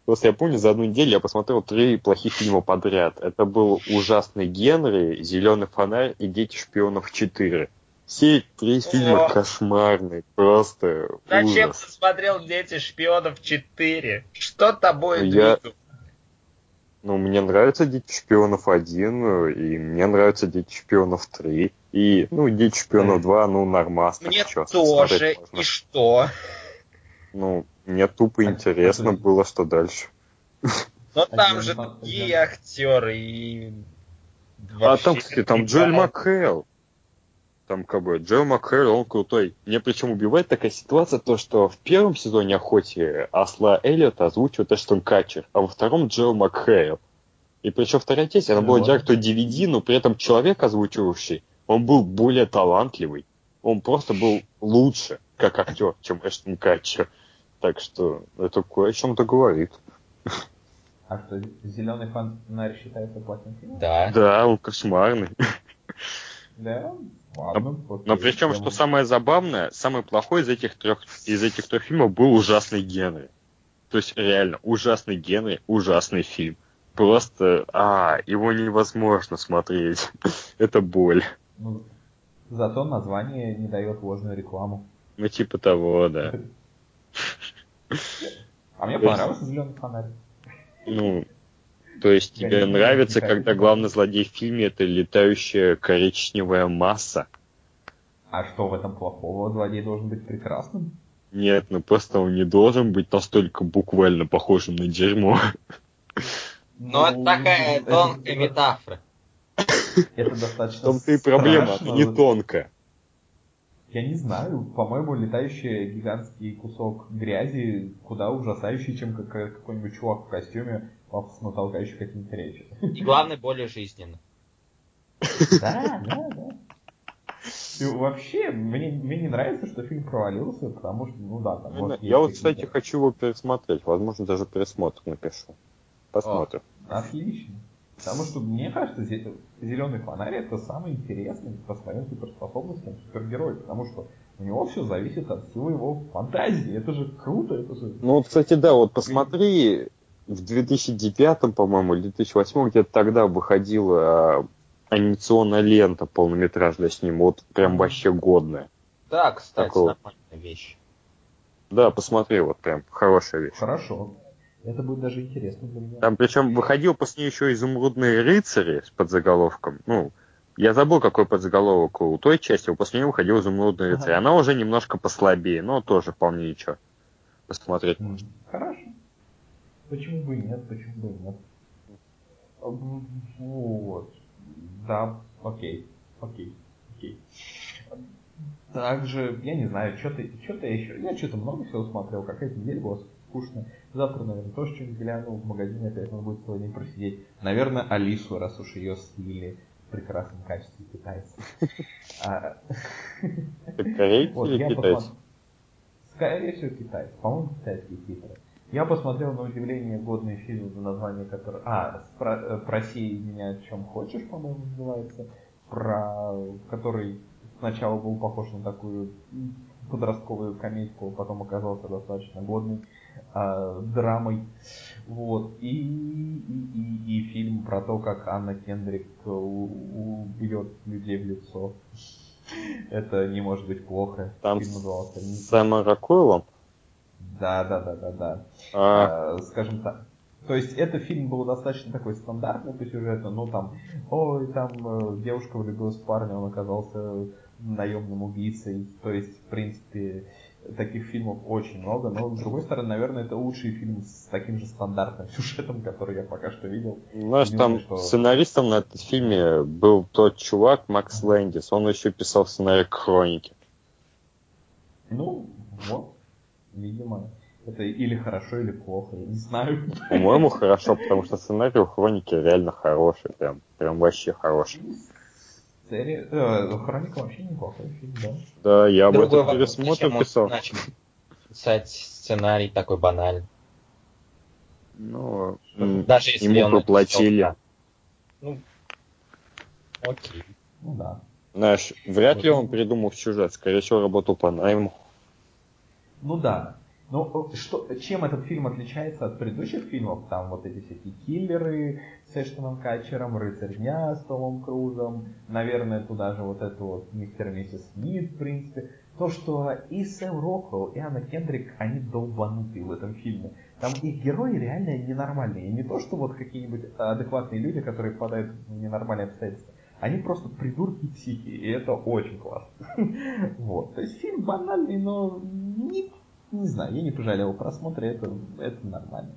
Просто я помню, за одну неделю я посмотрел три плохих фильма подряд. Это был ужасный Генри, Зеленый фонарь и Дети шпионов 4. Все три фильма О. кошмарные, просто Зачем ужас. ты смотрел «Дети шпионов 4»? Что тобой Ну, я- двигало? Ну, мне нравятся Дети шпионов 1, и мне нравятся Дети шпионов 3. И, ну, Дети шпионов 2, ну, нормас. так Мне чё, тоже. можно. И что? Ну, мне тупо интересно было, что дальше. Но там же где? актеры и... А там, кстати, там Джоэль. МакХейл. Там как бы Джоэл МакХейл, он крутой. Мне причем убивает такая ситуация, то что в первом сезоне охоте Осла Эллиота озвучивает Эштон Катчер, а во втором Джоэл МакХейл. И причем вторая часть, она была директор DVD, но при этом человек озвучивающий, он был более талантливый. Он просто был лучше, как актер, чем Эштон Катчер. Так что это кое о чем-то говорит. А что, зеленый фонарь считается плохим фильмом? Да. Да, он кошмарный. Да? Ладно. окей. Но причем, что самое забавное, самый плохой из этих трех из этих трех фильмов был ужасный Генри. То есть реально ужасный Генри, ужасный фильм. Просто, а, его невозможно смотреть. Это боль. Ну, зато название не дает ложную рекламу. Ну, типа того, да. А мне понравился зеленый фонарь. Ну, то есть тебе нравится, когда главный злодей в фильме это летающая коричневая масса? А что в этом плохого? Злодей должен быть прекрасным? Нет, ну просто он не должен быть настолько буквально похожим на дерьмо. Но это такая это- тонкая метафора. Это В достаточно том-то и проблема, она не тонкая. Я не знаю, по-моему, летающий гигантский кусок грязи куда ужасающий, чем как- какой-нибудь чувак в костюме, пафосно толкающий какие-нибудь речи. И главное, более жизненно. Да, да, да. И вообще, мне, мне не нравится, что фильм провалился, потому что, ну да, там может, Я вот, кстати, хочу его пересмотреть. Возможно, даже пересмотр напишу. Посмотрим. Отлично. Потому что, мне кажется, Зеленый фонарь это самый интересный по своим суперспособностям супергерой, потому что у него все зависит от силы его фантазии. Это же круто, это же... Ну вот, кстати, да, вот посмотри, в 2009, по-моему, или 2008, где-то тогда выходила а, анимационная лента полнометражная с ним, вот прям вообще годная. Да, кстати, Такого. нормальная вещь. Да, посмотри, вот прям хорошая вещь. Хорошо. Это будет даже интересно для меня. Там причем выходил после нее еще изумрудные рыцари с подзаголовком. Ну, я забыл, какой подзаголовок у той части, а после нее выходил изумрудные Ага. рыцари. Она уже немножко послабее, но тоже вполне ничего. Посмотреть. М, Хорошо. Почему бы и нет, почему бы и нет. Вот. Да, окей. Окей. Окей. Также, я не знаю, что-то что еще. Я что-то много всего смотрел, какая-то неделя была скучная. Завтра, наверное, тоже что-нибудь гляну в магазине, опять надо будет целый день просидеть. Наверное, Алису, раз уж ее слили в прекрасном качестве китайцев. А, корейцы или китайцы? Скорее всего, китайцы. По-моему, китайские титры. Я посмотрел на удивление годный фильм, за название которого... А, спро- э, «Проси меня о чем хочешь», по-моему, называется. Про... Который сначала был похож на такую подростковую комедию, потом оказался достаточно годной а, драмой. Вот. И, и, и, и фильм про то, как Анна Кендрик э, убьет людей в лицо. Это не может быть плохо. Там Фильм назывался. С Сэмом Рокойлом? Да, да, да, да, да. А, А, скажем так. То есть этот фильм был достаточно такой стандартный по сюжету, ну там, ой, там э, девушка влюбилась в парня, он оказался наемным убийцей. То есть, в принципе, таких фильмов очень много, но с другой стороны, наверное, это лучший фильм с таким же стандартным сюжетом, который я пока что видел. знаешь, там Единственное, что- сценаристом на этом фильме был тот чувак, Макс Лэндис. Он еще писал сценарий к Хронике. Ну, вот, видимо, это или хорошо, или плохо, я не знаю. По-моему, хорошо, потому что сценарий у Хроники реально хороший. Прям, прям вообще хороший. Серия, э, Хроника вообще неплохой фильм, да. Да, я об Другой этом вопрос, пересмотр зачем он писал. писать сценарий такой банальный. Ну, Даже если ему проплатили. написал, Ну, окей. Ну да. Знаешь, вряд ли он придумал сюжет, скорее всего, работал по найму. Ну да. Э, что, чем этот фильм отличается от предыдущих фильмов? Там вот эти всякие киллеры с Эштоном Катчером, Рыцарь Дня с Томом Крузом, наверное, туда же вот это вот Мистер и Миссис Смит, в принципе. То, что и Сэм Роквелл, и Анна Кендрик, они долбанутые в этом фильме. Там их герои реально ненормальные. И не то, что вот какие-нибудь адекватные люди, которые попадают в ненормальные обстоятельства. Они просто придурки психи, и это очень классно. Вот. То есть фильм банальный, но не, не знаю, я не пожалел просмотра, это, это нормально.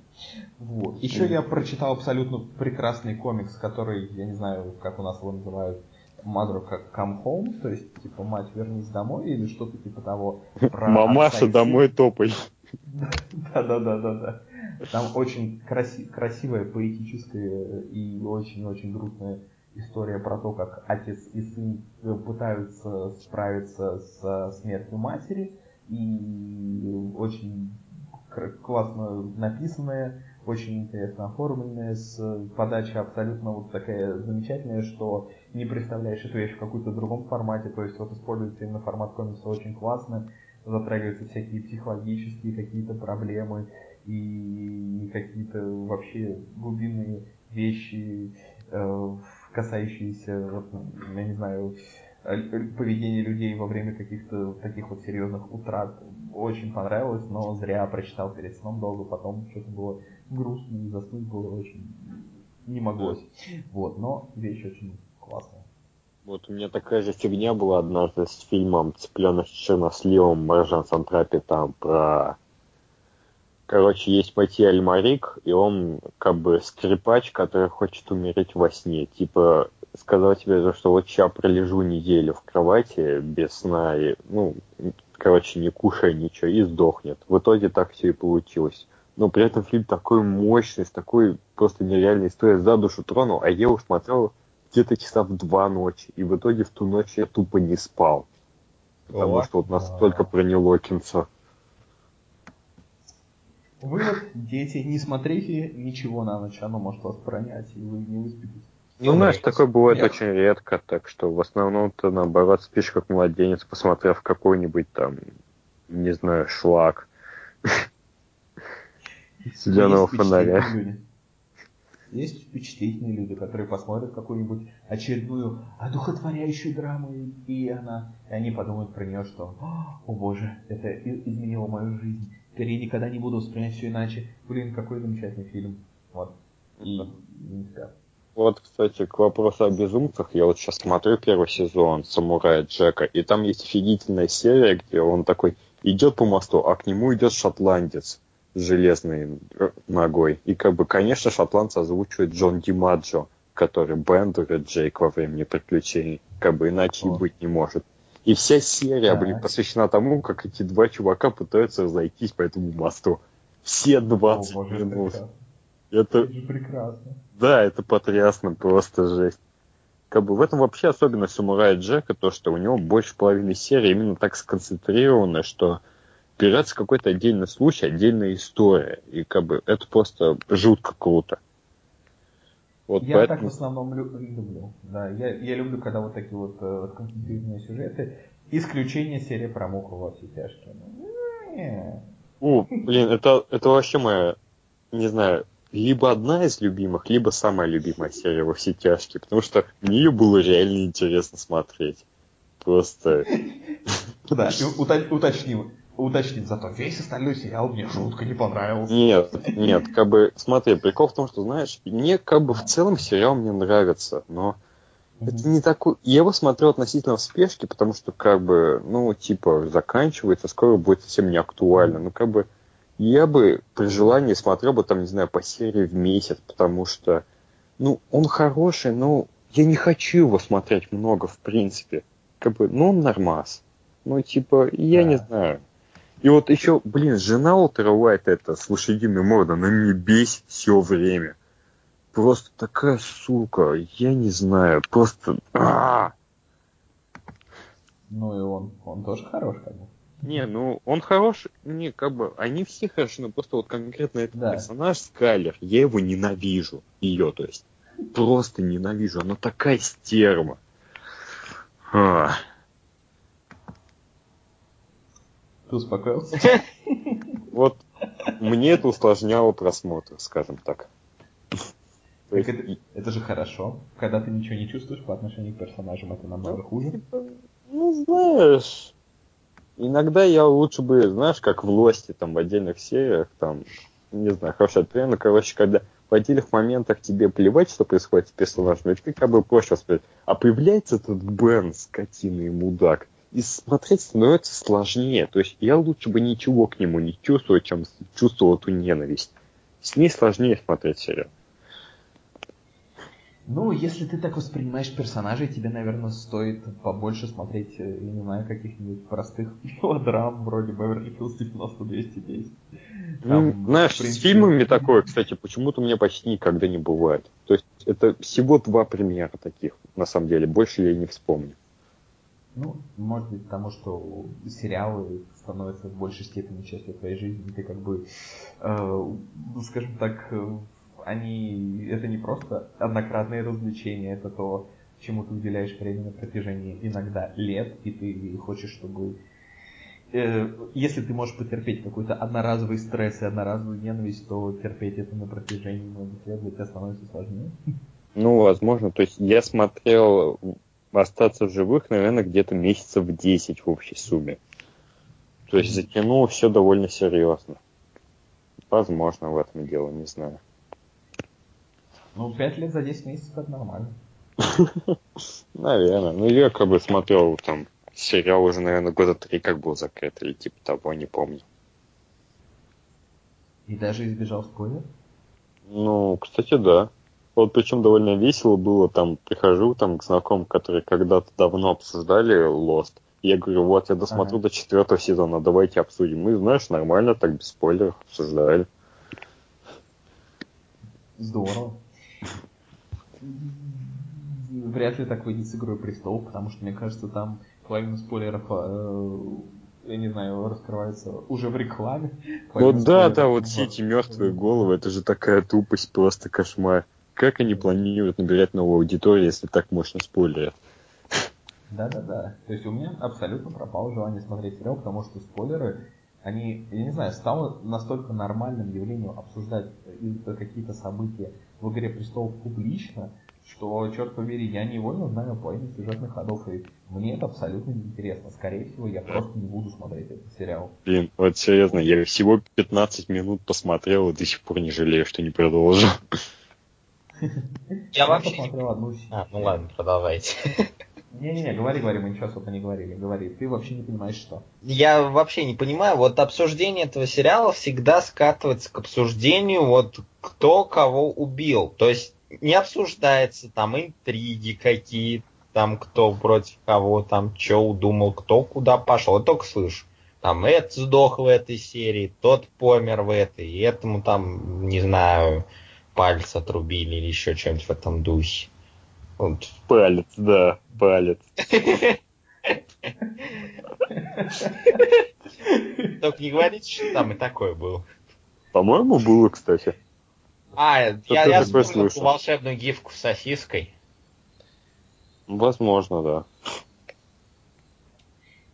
Вот. Еще я прочитал абсолютно прекрасный комикс, который, я не знаю, как у нас его называют, Mother Come Home, то есть, типа, мать, вернись домой, или что-то типа того. про Мамаша, домой топай. да, да, да, да, да. Там очень краси- красивая, поэтическая и очень-очень грустная история про то, как отец и сын пытаются справиться со смертью матери. И очень классно написанная, очень интересно оформленная, с подачей абсолютно вот такая замечательная, что не представляешь эту вещь в каком-то другом формате. То есть вот используется именно формат комикса очень классно затрагиваются всякие психологические какие-то проблемы и какие-то вообще глубинные вещи, э, касающиеся, вот, я не знаю, э, поведения людей во время каких-то таких вот серьезных утрат. Очень понравилось, но зря прочитал перед сном долго, потом что-то было грустно и заснуть было очень не моглось. Вот, но вещь очень классная. Вот у меня такая же фигня была однажды с фильмом «Цыпленок с черносливом» Маржан Сантрапи там про... Короче, есть Пати Альмарик, и он как бы скрипач, который хочет умереть во сне. Типа, сказал тебе, что вот сейчас пролежу неделю в кровати без сна, и, ну, короче, не кушая ничего, и сдохнет. В итоге так все и получилось. Но при этом фильм такой мощный, с такой просто нереальной историей за душу тронул, а я его смотрел где-то часа в два ночи, и в итоге в ту ночь я тупо не спал. Потому О, что вот настолько проняло кинцо. Вывод, дети, не смотрите ничего на ночь, оно может вас пронять, и вы не выспитесь. Ну, знаешь, такое бывает Нет. очень редко, так что в основном ты, наоборот, спишь как младенец, посмотрев какой-нибудь там, не знаю, шлак. Зеленого Есть впечатлительные фонаря. люди. Есть впечатлительные люди, которые посмотрят какую-нибудь очередную одухотворяющую драму, и- она, и они подумают про нее, что «О боже, это изменило мою жизнь. Теперь я никогда не буду воспринимать все иначе. Блин, какой замечательный фильм. Вот. И не спят. Вот, кстати, к вопросу о безумцах, я вот сейчас смотрю первый сезон «Самурая Джека», и там есть офигительная серия, где он такой идет по мосту, а к нему идет шотландец с железной ногой. И как бы, конечно, шотландца озвучивает Джон Димаджо, который Бендер и Джейк во времени приключений. Как бы иначе и О. быть не может. И вся серия, Так. блин, посвящена тому, как эти два чувака пытаются разойтись по этому мосту. Все О 20 боже, это минут. прекрасно. Это, Это прекрасно. да, это потрясно, просто жесть. Как бы в этом вообще особенность самурая Джека, то, что у него больше половины серии именно так сконцентрировано, что берется какой-то отдельный случай, отдельная история. И как бы это просто жутко круто. Вот я так в поэтому... основном лю- люблю. Да, я, я люблю, когда вот такие вот э, сконцентрированные сюжеты. Исключение серии про муку во все тяжкие. Ну, не. У, блин, это, это вообще моя, не знаю, либо одна из любимых, либо самая любимая серия во все тяжкие, потому что мне ее было реально интересно смотреть. Просто... Да, уточним, уточним, зато весь остальной сериал мне жутко не понравился. Нет, нет, как бы, смотри, прикол в том, что, знаешь, мне как бы в целом сериал мне нравится, но это не такой... Я его смотрел относительно в спешке, потому что, как бы, ну, типа, заканчивается, скоро будет совсем не актуально. Ну, как бы, я бы при желании смотрел бы, там, не знаю, по серии в месяц, потому что, ну, он хороший, но я не хочу его смотреть много, в принципе. Как бы, ну, он нормас. Ну, типа, я Да. не знаю. И вот еще, блин, жена Уолтера Уайта, это с лошадиной мордой, она меня бесит все время. Просто такая сука, я не знаю, просто... а Ну и он, он тоже хорош, как бы. Не, ну он хорош, не, как бы, они все хороши, но просто вот конкретно этот Да. персонаж Скайлер, я его ненавижу, ее, то есть, просто ненавижу, она такая стерва. А, Ты успокоился? вот мне это усложняло просмотр, скажем так. Так это, это же хорошо. Когда ты ничего не чувствуешь по отношению к персонажам, это намного хуже. типа, ну, знаешь, иногда я лучше бы, знаешь, как в Лосте, там, в отдельных сериях, там, не знаю, хорошо, примерно, короче, когда в отдельных моментах тебе плевать, что происходит с персонажем, это как бы проще воспринимать. А появляется этот Бен, скотина и мудак, и смотреть становится сложнее. То есть я лучше бы ничего к нему не чувствовал, чем чувствовал эту ненависть. С ней сложнее смотреть сериал. Ну, если ты так воспринимаешь персонажей, тебе, наверное, стоит побольше смотреть, э, я не знаю, каких-нибудь простых мелодрам, вроде Beverly Hills 90-210. Ну, Там, знаешь, в с принципе, фильмами такое, кстати, почему-то у меня почти никогда не бывает. То есть это всего два примера таких, на самом деле. Больше я и не вспомню. Ну, может быть, потому что сериалы становятся в большей степени частью твоей жизни. Ты как бы, э, ну, скажем так, э, они, это не просто однократное развлечение, это то, чему ты уделяешь время на протяжении иногда лет, и ты хочешь, чтобы... э, если ты можешь потерпеть какой-то одноразовый стресс и одноразовую ненависть, то терпеть это на протяжении многих лет для тебя становится сложнее. Ну, возможно. То есть я смотрел «Остаться в живых», наверное, где-то месяцев 10 в общей сумме. То есть затянул все довольно серьезно. Возможно, в этом дело, не знаю. Ну, пять лет за 10 месяцев это нормально. Наверное. Ну, я как бы смотрел там сериал уже, наверное, года три как был закрыт, или типа того, не помню. И даже избежал спойлер. Ну, кстати, да. Вот причем довольно весело было, там, прихожу там к знакомым, которые когда-то давно обсуждали Lost. Я говорю, вот, я досмотрю Ага. до четвертого сезона, давайте обсудим. Мы, знаешь, нормально, так без спойлеров обсуждали. Здорово. Вряд ли так выйдет с Игрой Престолов, потому что, мне кажется, там половина спойлеров, э, я не знаю, раскрывается уже в рекламе. Ну да, да, вот все эти мертвые головы, это же такая тупость, просто кошмар. Как они планируют набирать новую аудиторию, если так мощно спойлерят? Да-да-да. То есть у меня абсолютно пропало желание смотреть сериал, потому что спойлеры, они, я не знаю, стало настолько нормальным явлением обсуждать э, какие-то события в «Игре престолов» публично, что, черт побери, я невольно знаю половину сюжетных ходов, и мне это абсолютно неинтересно. Скорее всего, я просто не буду смотреть этот сериал. Блин, вот серьезно, я всего 15 минут посмотрел и до сих пор не жалею, что не продолжил. Я вообще... посмотрел одну серию. А, ну ладно, продолжайте. Не-не-не, говори, говори, мы ничего особо не говорили. Говори, ты вообще не понимаешь, что. Я вообще не понимаю, вот обсуждение этого сериала всегда скатывается к обсуждению, вот кто кого убил. То есть не обсуждается там интриги какие там кто против кого, там что удумал, кто куда пошел. Я только слышу. Там этот сдох в этой серии, тот помер в этой, этому там, не знаю, палец отрубили или еще что-нибудь в этом духе. Вот. Палец, да, палец. Только не говорите, что там и такое было. По-моему, было, кстати. А, я, я вспомнил волшебную гифку с сосиской. Возможно, да.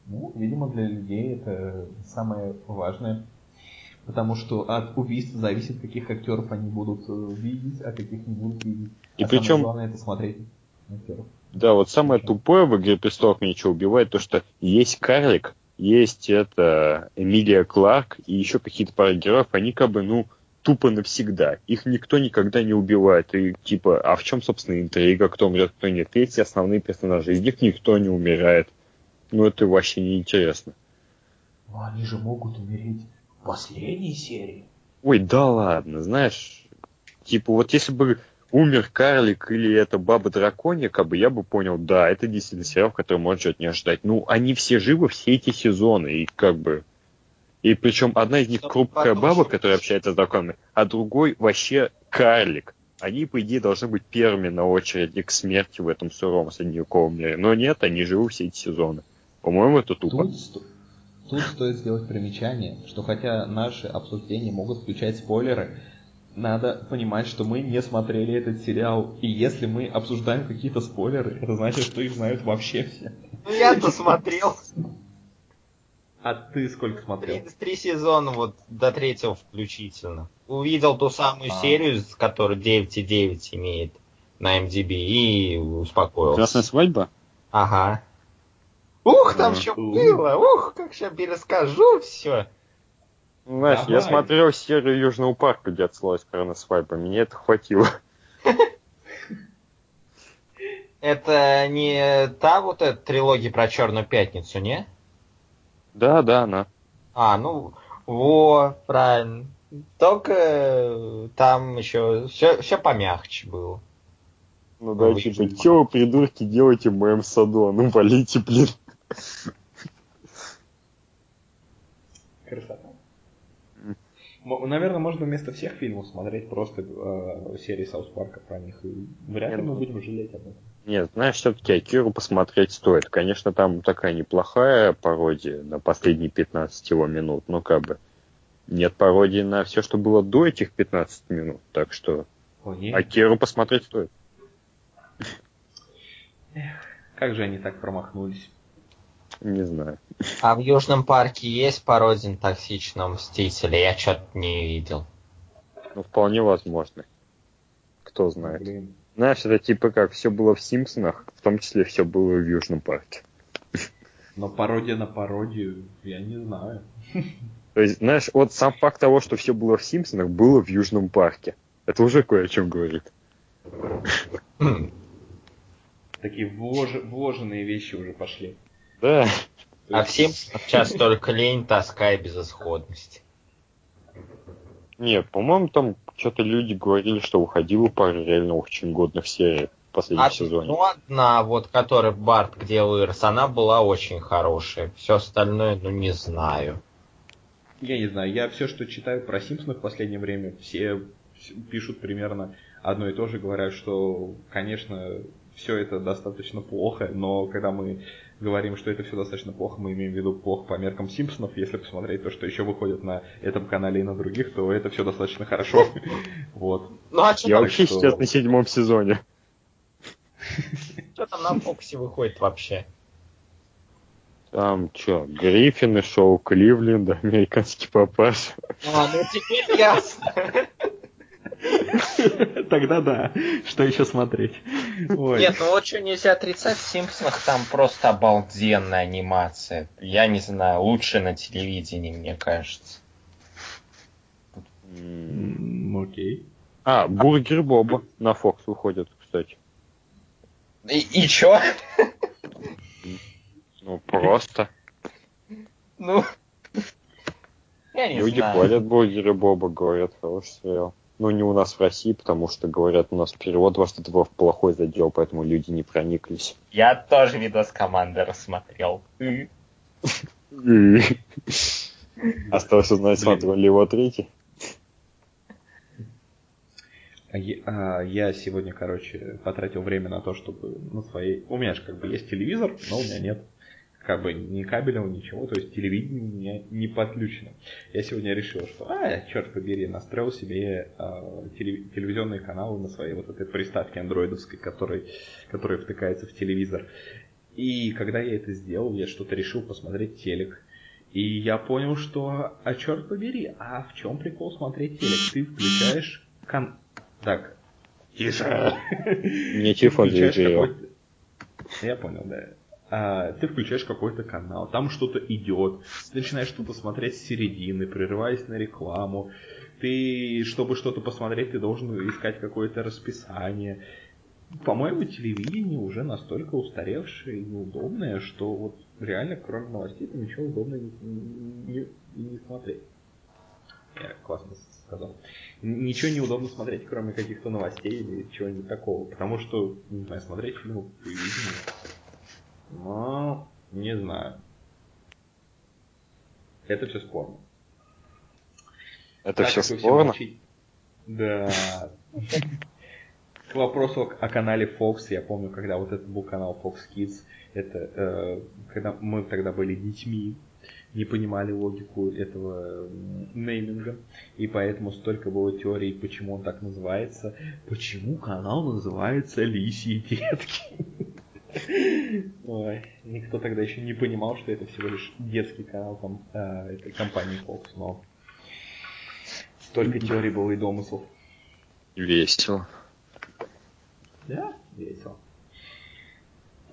Ну, видимо, для людей это самое важное. Потому что от убийств зависит, каких актеров они будут э, видеть, а каких не будут видеть. И а причем- главное это смотреть. Да, вот самое тупое в «Игре престолов» меня что убивает, то что есть Карлик, есть это Эмилия Кларк и еще какие-то пары героев, они как бы, ну, тупо навсегда. Их никто никогда не убивает. И типа, а в чем, собственно, интрига, кто умрет, кто нет? Эти основные персонажи, из них никто не умирает. Ну, это вообще неинтересно. Но они же могут умереть в последней серии. Ой, да ладно, знаешь, типа, вот если бы умер карлик или это баба драконья, как бы я бы понял, да, это действительно сериал, который можно от не ожидать. Ну, они все живы все эти сезоны, и как бы... И причем одна из них Ну, крупная баба, что- которая общается с драконами, а другой вообще карлик. Они, по идее, должны быть первыми на очереди к смерти в этом суровом средневековом мире. Но нет, они живы все эти сезоны. По-моему, это тупо. Тут, тут стоит сделать примечание, что хотя наши обсуждения могут включать спойлеры, надо понимать, что мы не смотрели этот сериал. И если мы обсуждаем какие-то спойлеры, это значит, что их знают вообще все. Ну я-то смотрел. А ты сколько смотрел? Три, три сезона, вот до третьего включительно. Увидел ту самую А. серию, с которой 9,9 имеет на MDB и успокоился. Красная свадьба? Ага. Ух, там что было, ух, как сейчас перескажу все. Знаешь, я Давай. смотрел серию Южного парка, где отсылалась красная свадьба. Мне это хватило. Это не та вот эта трилогия про Черную пятницу, не? Да, да, она. А, ну, во, правильно. Только э, там еще все, все помягче было. Ну да, типа, типа, че вы, придурки, делаете в моем саду? А Ну, валите, блин. Красота. Наверное, можно вместо всех фильмов смотреть просто э, серии Саус Парка про них. И вряд ли мы ну- будем жалеть об этом. Нет, знаешь, все-таки Акиру посмотреть стоит. Конечно, там такая неплохая пародия на последние 15 его минут, но как бы нет пародии на все, что было до этих 15 минут. Так что О. Акиру посмотреть стоит. Как же они так промахнулись? Не знаю. А в Южном парке есть пародия на токсичного мстителя? Я что-то не видел. Ну, вполне возможно. Кто знает. Блин. Знаешь, это типа как все было в Симпсонах, в том числе все было в Южном парке. Но пародия на пародию, я не знаю. То есть, знаешь, вот сам факт того, что все было в Симпсонах, было в Южном парке. Это уже кое о чем говорит. Такие влож- вложенные вещи уже пошли. Да. А всем сейчас только лень, тоска и безысходность. Нет, по-моему, там что-то люди говорили, что выходила пара реально очень годных серий в последнем А, сезоне. ну, одна, вот, которая Барт где вырос, она была очень хорошая. Все остальное, ну, не знаю. Я не знаю, я все, что читаю про Симпсонов в последнее время, все пишут примерно одно и то же, говорят, что, конечно, все это достаточно плохо, но когда мы говорим, что это все достаточно плохо, мы имеем в виду плохо по меркам Симпсонов. Если посмотреть то, что еще выходит на этом канале и на других, то это все достаточно хорошо. Вот. Ну, а что Я вообще что- сейчас на седьмом сезоне. чё там на Фоксе выходит вообще? Там что, Гриффины, шоу Кливленда, американский папаш. А, ну теперь ясно. Тогда да. Что еще смотреть? Ой. Нет, ну вот что нельзя отрицать, в Симпсонах там просто обалденная анимация. Я не знаю, лучше на телевидении, мне кажется. Окей. А, Бургер Боба на Фокс выходит, кстати. И, и чё? Ну, просто. Ну, я не Люди знаю. хвалят Бургеры Боба, говорят, хороший сериал. Ну, не у нас в России, потому что, говорят, у нас перевод вас этого в плохой задел, поэтому люди не прониклись. Я тоже видос команды рассмотрел. Осталось узнать, смотрел ли его третий. А я, а, я сегодня, короче, потратил время на то, чтобы на своей... У меня же как бы есть телевизор, но у меня нет как бы ни кабельного, ничего, то есть телевидение у меня не подключено. Я сегодня решил, что, а, черт побери, настроил себе а, телев- телевизионные каналы на своей вот этой приставке андроидовской, который, которая втыкается в телевизор. И когда я это сделал, я что-то решил посмотреть телек. И я понял, что, а черт побери, а в чем прикол смотреть телек? Ты включаешь кан... Так, тише. Мне телефон Я понял, да. А, ты включаешь какой-то канал, там что-то идет, ты начинаешь что-то смотреть с середины, прерываясь на рекламу. Ты, чтобы что-то посмотреть, ты должен искать какое-то расписание. По-моему, телевидение уже настолько устаревшее и неудобное, что вот реально, кроме новостей, ты ничего удобного не, не- не- смотреть. Я классно сказал. Ничего неудобно смотреть, кроме каких-то новостей или чего-нибудь такого. Потому что, не знаю, смотреть фильмы по телевидению. Ну, не знаю. Это все спорно. Это Так все спорно? молчите- Да. к вопросу о канале Fox, я помню, когда вот это был канал Fox Kids, это э, когда мы тогда были детьми, не понимали логику этого нейминга, и поэтому столько было теорий, почему он так называется. Почему канал называется Лисьи детки? Ой, никто тогда еще не понимал, что это всего лишь детский канал там, э, этой компании Fox, но столько теорий было и домыслов. Весело. Да, весело.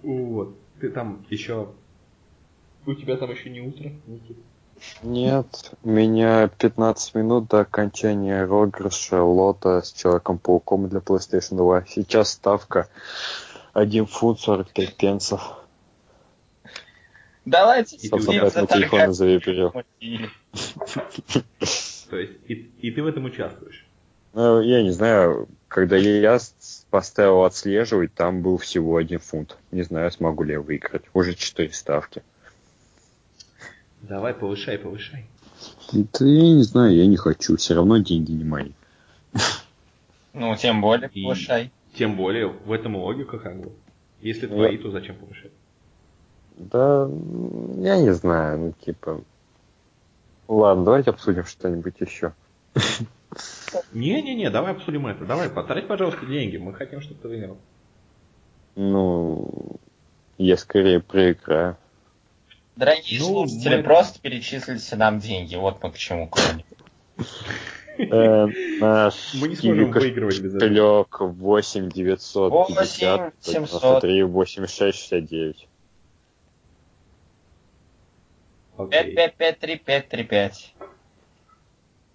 Вот. Ты там еще... У тебя там еще не утро, Никит? Нет, у меня 15 минут до окончания розыгрыша лота с Человеком-пауком для PlayStation 2. Сейчас ставка 1 фунт 45 пенсов. Давайте И уже поэтому телефон заверил. То есть, и, и ты в этом участвуешь? Ну, я не знаю, когда я поставил отслеживать, там был всего один фунт. Не знаю, смогу ли я выиграть. Уже 4 ставки. Давай, повышай, повышай. Да я не знаю, я не хочу. Все равно деньги не мои. Ну, тем более, И- повышай. Тем более, в этом логика как бы. Если Ну, твои, то зачем повышать? Да, я не знаю, ну типа... Ладно, давайте обсудим что-нибудь еще. Не-не-не, давай обсудим это. Давай, потрать, пожалуйста, деньги. Мы хотим, чтобы ты выиграл. Ну, я скорее проиграю. Дорогие Ну, слушатели, мы- просто перечислите нам деньги. Вот мы к чему клоним. Э, Наш Мы не сможем выигрывать без этого. кошелек 8 950 8 700. 93 86 69. Окей. 5-5-5-3-5-3-5.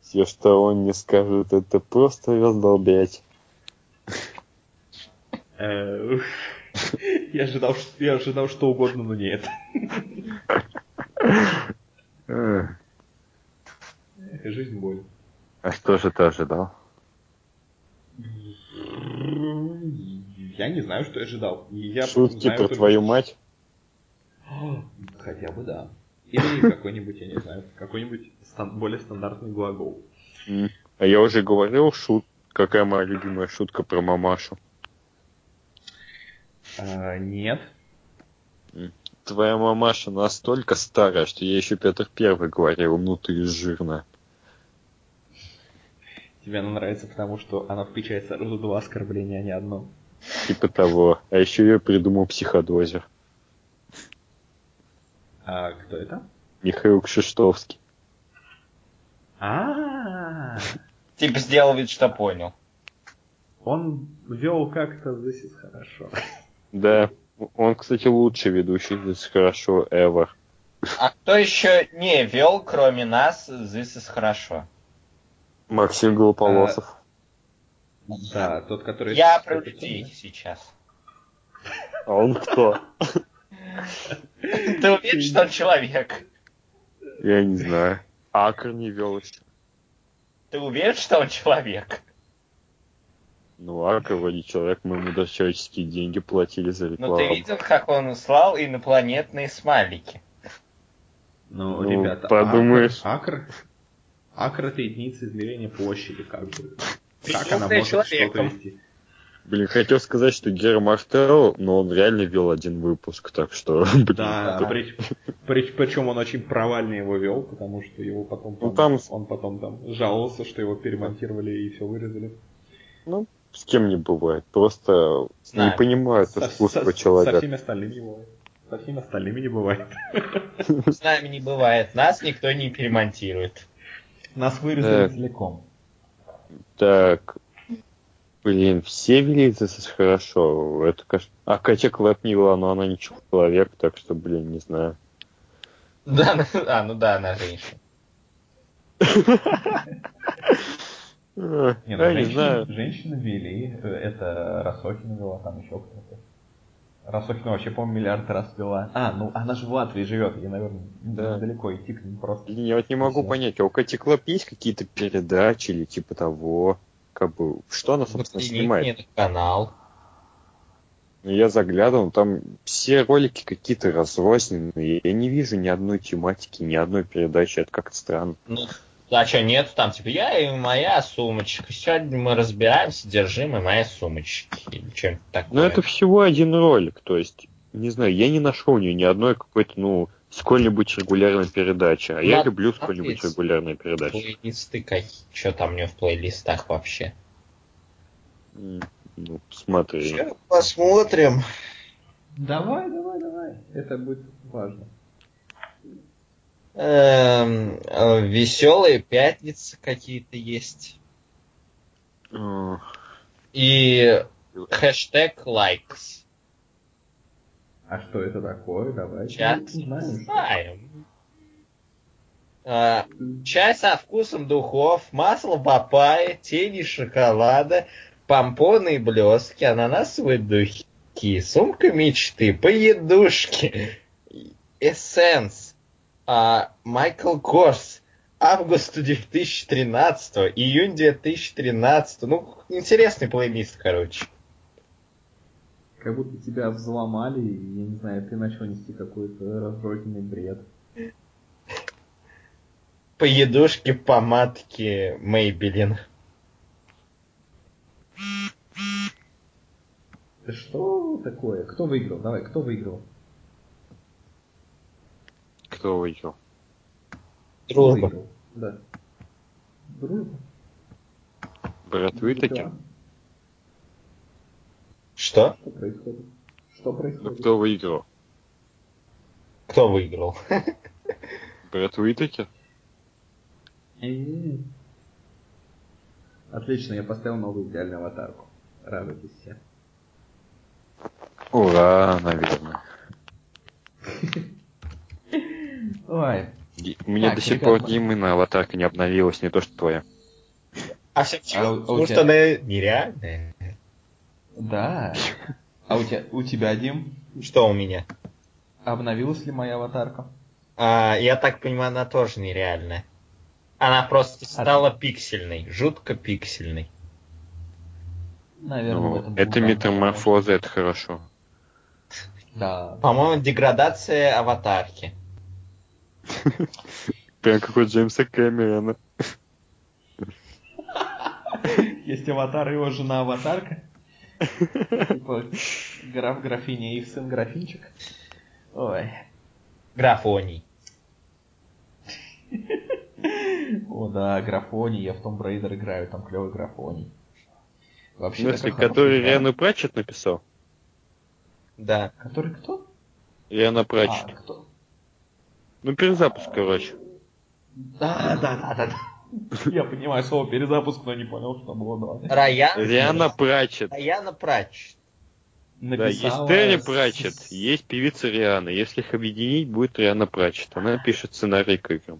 Все, что он не скажет, это просто раздолбять. Э, Я ожидал, я ожидал что угодно, но не это. Эх, Эх, Жизнь боль. А что же ты ожидал? Я не знаю, что я ожидал. Я Шутки знаю про твою что- мать? Хотя бы да. Или какой-нибудь, я не знаю, какой-нибудь стан- более стандартный глагол. А я уже говорил, шут... какая моя любимая шутка про мамашу. А, нет. Твоя мамаша настолько старая, что я еще Петр Первый говорил, ну ты жирная. Тебе она нравится потому, что она включает сразу два оскорбления, а не одно. Типа того. А еще я придумал психодозер. А кто это? Михаил Кшиштовский. А, Типа сделал вид, что понял. он вел как-то здесь is хорошо. Да. Он, кстати, лучший ведущий здесь хорошо ever. А кто еще не вел, кроме нас, This is хорошо? Максим Голополосов. Да, тот, который... Я про людей сейчас. А он кто? Ты уверен, что он человек? Я не знаю. Акр не вел еще. Ты уверен, что он человек? Ну, Акр вроде человек, мы ему даже человеческие деньги платили за Ну рекламу. ты видел, как он слал инопланетные смайлики? Ну, Ну, ребята, подумаешь. Акр, акр, акр это единица измерения площади, как бы. Как она может что-то вести? Блин, хотел сказать, что Гера Мартел, но он реально вел один выпуск, так что, блин. Да, при- при- причем он очень провально его вел, потому что его потом Ну, там- он потом там жаловался, что его перемонтировали и все вырезали. С кем не бывает. Просто Знаю. не понимают искусство со- со человека. всеми остальными не бывает. Со всеми остальными не бывает. С нами не бывает. Нас никто не перемонтирует. Нас вырезали Так. целиком. Так, блин, все вели это хорошо. Это, конечно... А Катя вела, но она не человек, так что, блин, не знаю. Да, а, ну да, она женщина. Не, ну, я не женщины, знаю. женщины вели, э, это Росохина вела, там еще кто-то. Росохина вообще, по-моему, миллиард раз вела. А, ну она же в Латвии живет, ей, наверное, Да. недалеко идти к ним просто. Блин, Я вот не могу Всё. понять, а у Кати Клэп есть какие-то передачи или типа того? Как бы, что она, собственно, Загляните снимает? на канал. Ну, Я заглядывал, там все ролики какие-то разрозненные. Я не вижу ни одной тематики, ни одной передачи. Это как-то странно. Ну, А что, нет, там типа я и моя сумочка. Сегодня мы разбираем содержимое моей сумочки. Или что-нибудь такое. Ну, это всего один ролик, то есть, не знаю, я не нашел у нее ни одной какой-то, ну, сколь-нибудь регулярной передачи. А я Надо люблю сколь-нибудь регулярные передачи. Плейлисты какие? Что там у нее в плейлистах вообще? Ну, смотри. Ща посмотрим. Давай, давай, давай. Это будет важно. Веселые пятницы какие-то есть. Э, И хэштег лайкс. А что это такое? Давай. Чат. Знаем. А, Чай со вкусом духов, масло папайи, тени шоколада, помпоны и блески, ананасовые духи, сумка мечты, поедушки, эссенс, а, Майкл Корс, август 2013, июнь 2013. Ну, интересный плейлист, короче. Как будто тебя взломали, и, я не знаю, ты начал нести какой-то разрозненный бред. Поедушки, помадки, Мейбелин. Да что такое? Кто выиграл? Давай, кто выиграл? Кто выиграл? Кто Дружба. выиграл? Да. Дружба. Брат Уитакер? Да. Что? Что происходит? Что Ну, происходит? кто выиграл? Кто выиграл? Брат Уитакер? М. Отлично, я поставил новую идеальную аватарку. Радуйтесь все. Ура, наверное. Ой, У меня Так, до сих пор Димына аватарка не обновилась, не то что твоя. А все А почему? а у Потому тебя- что она нереальная. да. А у тебя, у тебя, Дим, Что у меня? обновилась ли моя аватарка? А, я так понимаю, она тоже нереальная. Она просто стала пиксельной, жутко пиксельной. Наверное, Ну, это метаморфоза, это хорошо. Да. По-моему, деградация аватарки. Прям как у Джеймса Кэмерона. Есть аватар, его жена аватарка. Типа граф графиня и их сын графинчик. Ой. Графоний. О да, графоний, я в Том Брейдер играю, там клевый графоний. В Вообще смысле, который. Риану Пратчет написал? Да. Который кто? Риана А, Пратчет. кто? Ну, перезапуск, короче. Да, да, да, да, да. Я понимаю слово перезапуск, но не понял, что было да. Раян. Риана Пратчет. Раяна Прач. Да, есть Написала Терри Пратчет, есть певица Риана. Если их объединить, будет Риана Пратчет. Она пишет сценарий к играм.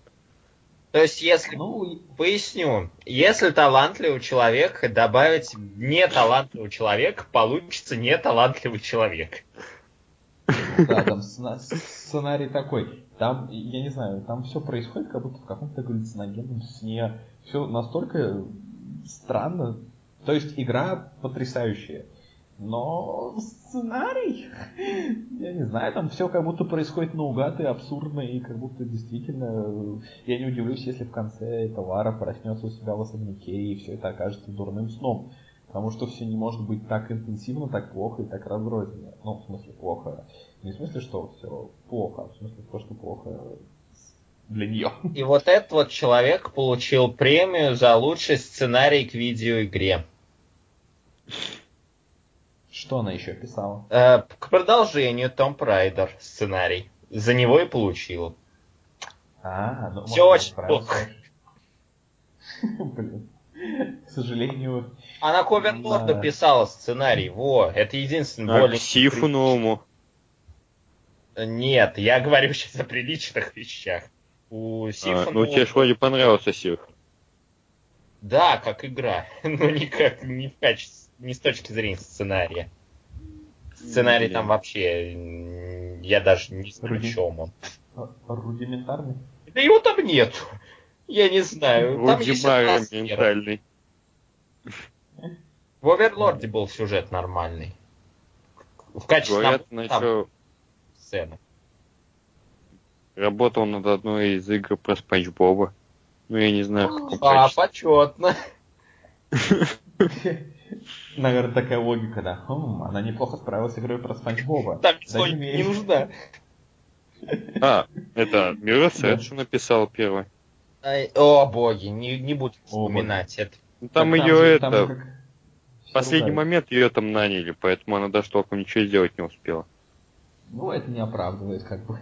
То есть, если Ну, Поясню. Если талантливый человек добавить неталантливого человека, получится неталантливый человек. Да, там сцена- сценарий такой. Там, я не знаю, там все происходит, как будто в каком-то галлюциногенном сне. Все настолько странно. То есть игра потрясающая. Но сценарий, я не знаю, там все как будто происходит наугад и абсурдно, и как будто действительно, я не удивлюсь, если в конце эта Лара проснется у себя в особняке, и все это окажется дурным сном. Потому что все не может быть так интенсивно, так плохо и так разрозненно. Ну, в смысле, плохо. Не в смысле, что все плохо, а в смысле, то, что плохо для нее. И вот этот вот человек получил премию за лучший сценарий к видеоигре. Что она еще писала? Э, к продолжению Том Райдер сценарий. За него и получил. А, ну, может, очень плохо. Блин. К сожалению, Она к Оверлорду Да. писала сценарий. Во, это единственный А более... к Сифу новому. Нет, я говорю сейчас о приличных вещах. У А, Сифа... ну, тебе ж вроде понравился Сиф. Да, как игра. Но никак не в качестве, не с точки зрения сценария. Сценарий Блин. там вообще, я даже не знаю, Руди- о чем он. а, рудиментарный. Да его там нету. Я не знаю. Атмосфера. ментальный. В Оверлорде был сюжет нормальный. В качестве Говорят, там начал, сцены. работал над одной из игр про Спанч Боба. Ну, я не знаю, в каком А, качестве. почетно. Наверное, такая логика, да. Хм, она неплохо справилась с игрой про Спанч Боба. Там не нужна. А, это Mirror Edge написал первый. О, боги, не, не буду О, вспоминать это. Ну, Там Так ее же- там это... В последний ругают. момент ее там наняли, поэтому она даже толком ничего сделать не успела. Ну, это не оправдывает, как бы.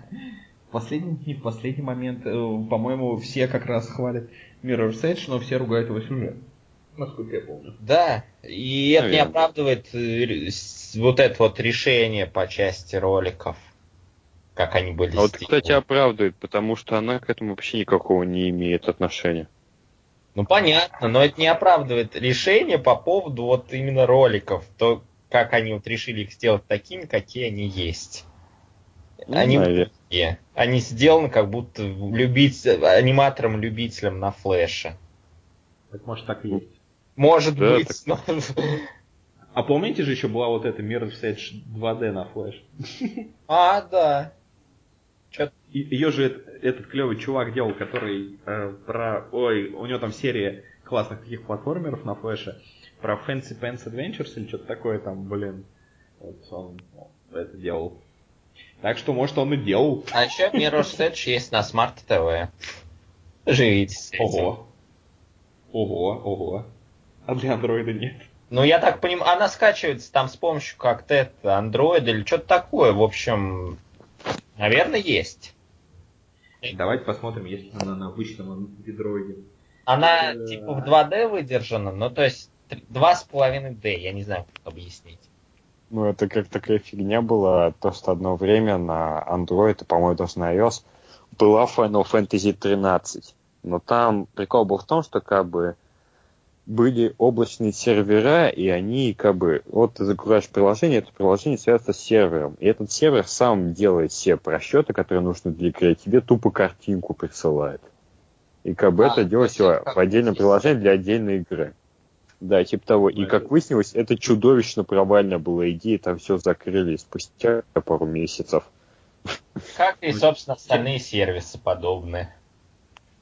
В последний, не в последний момент, э, по-моему, все как раз хвалят Mirror's Edge, но все ругают его сюжет. Насколько я помню. Да, и это не Наверное. оправдывает э, вот это вот решение по части роликов, как они были А вот, кстати, оправдывает, потому что она к этому вообще никакого не имеет отношения. Ну понятно, но это не оправдывает решение по поводу вот именно роликов, то как они вот решили их сделать такими, какие они есть. Ну, они, наверное. такие. они сделаны как будто любить, аниматором-любителем на флеше. Так может так и есть. Может Да, быть, но... А помните же еще была вот эта Mirror's Edge 2D на флеш? А, да. Ее же эт- этот клевый чувак делал, который э, про... Ой, у него там серия классных таких платформеров на флеше. Про Fancy Pants Adventures или что-то такое там, блин. Вот он это делал. Так что, может, он и делал. А еще Mirror's Edge есть на Smart TV. Живите с этим. Ого. Ого, ого. А для андроида нет. Ну, я так понимаю, она скачивается там с помощью как-то это, Android или что-то такое. В общем, наверное, есть. Давайте посмотрим, есть ли она на обычном андроиде. Она Это- типа в 2D выдержана, ну то есть 2,5D, я не знаю, как объяснить. Ну, это как такая фигня была, то, что одно время на Android, и, по-моему, даже на iOS, была Final Fantasy 13. Но там прикол был в том, что как бы были облачные сервера, и они как бы, вот ты загружаешь приложение, это приложение связано с сервером. И этот сервер сам делает все просчеты, которые нужны для игры, и тебе тупо картинку присылает. И как бы А, это как в отдельном есть. приложении для отдельной игры. Да, типа того. И как выяснилось, это чудовищно провальная была идея, там все закрыли спустя пару месяцев. Как и, собственно, остальные сервисы подобные.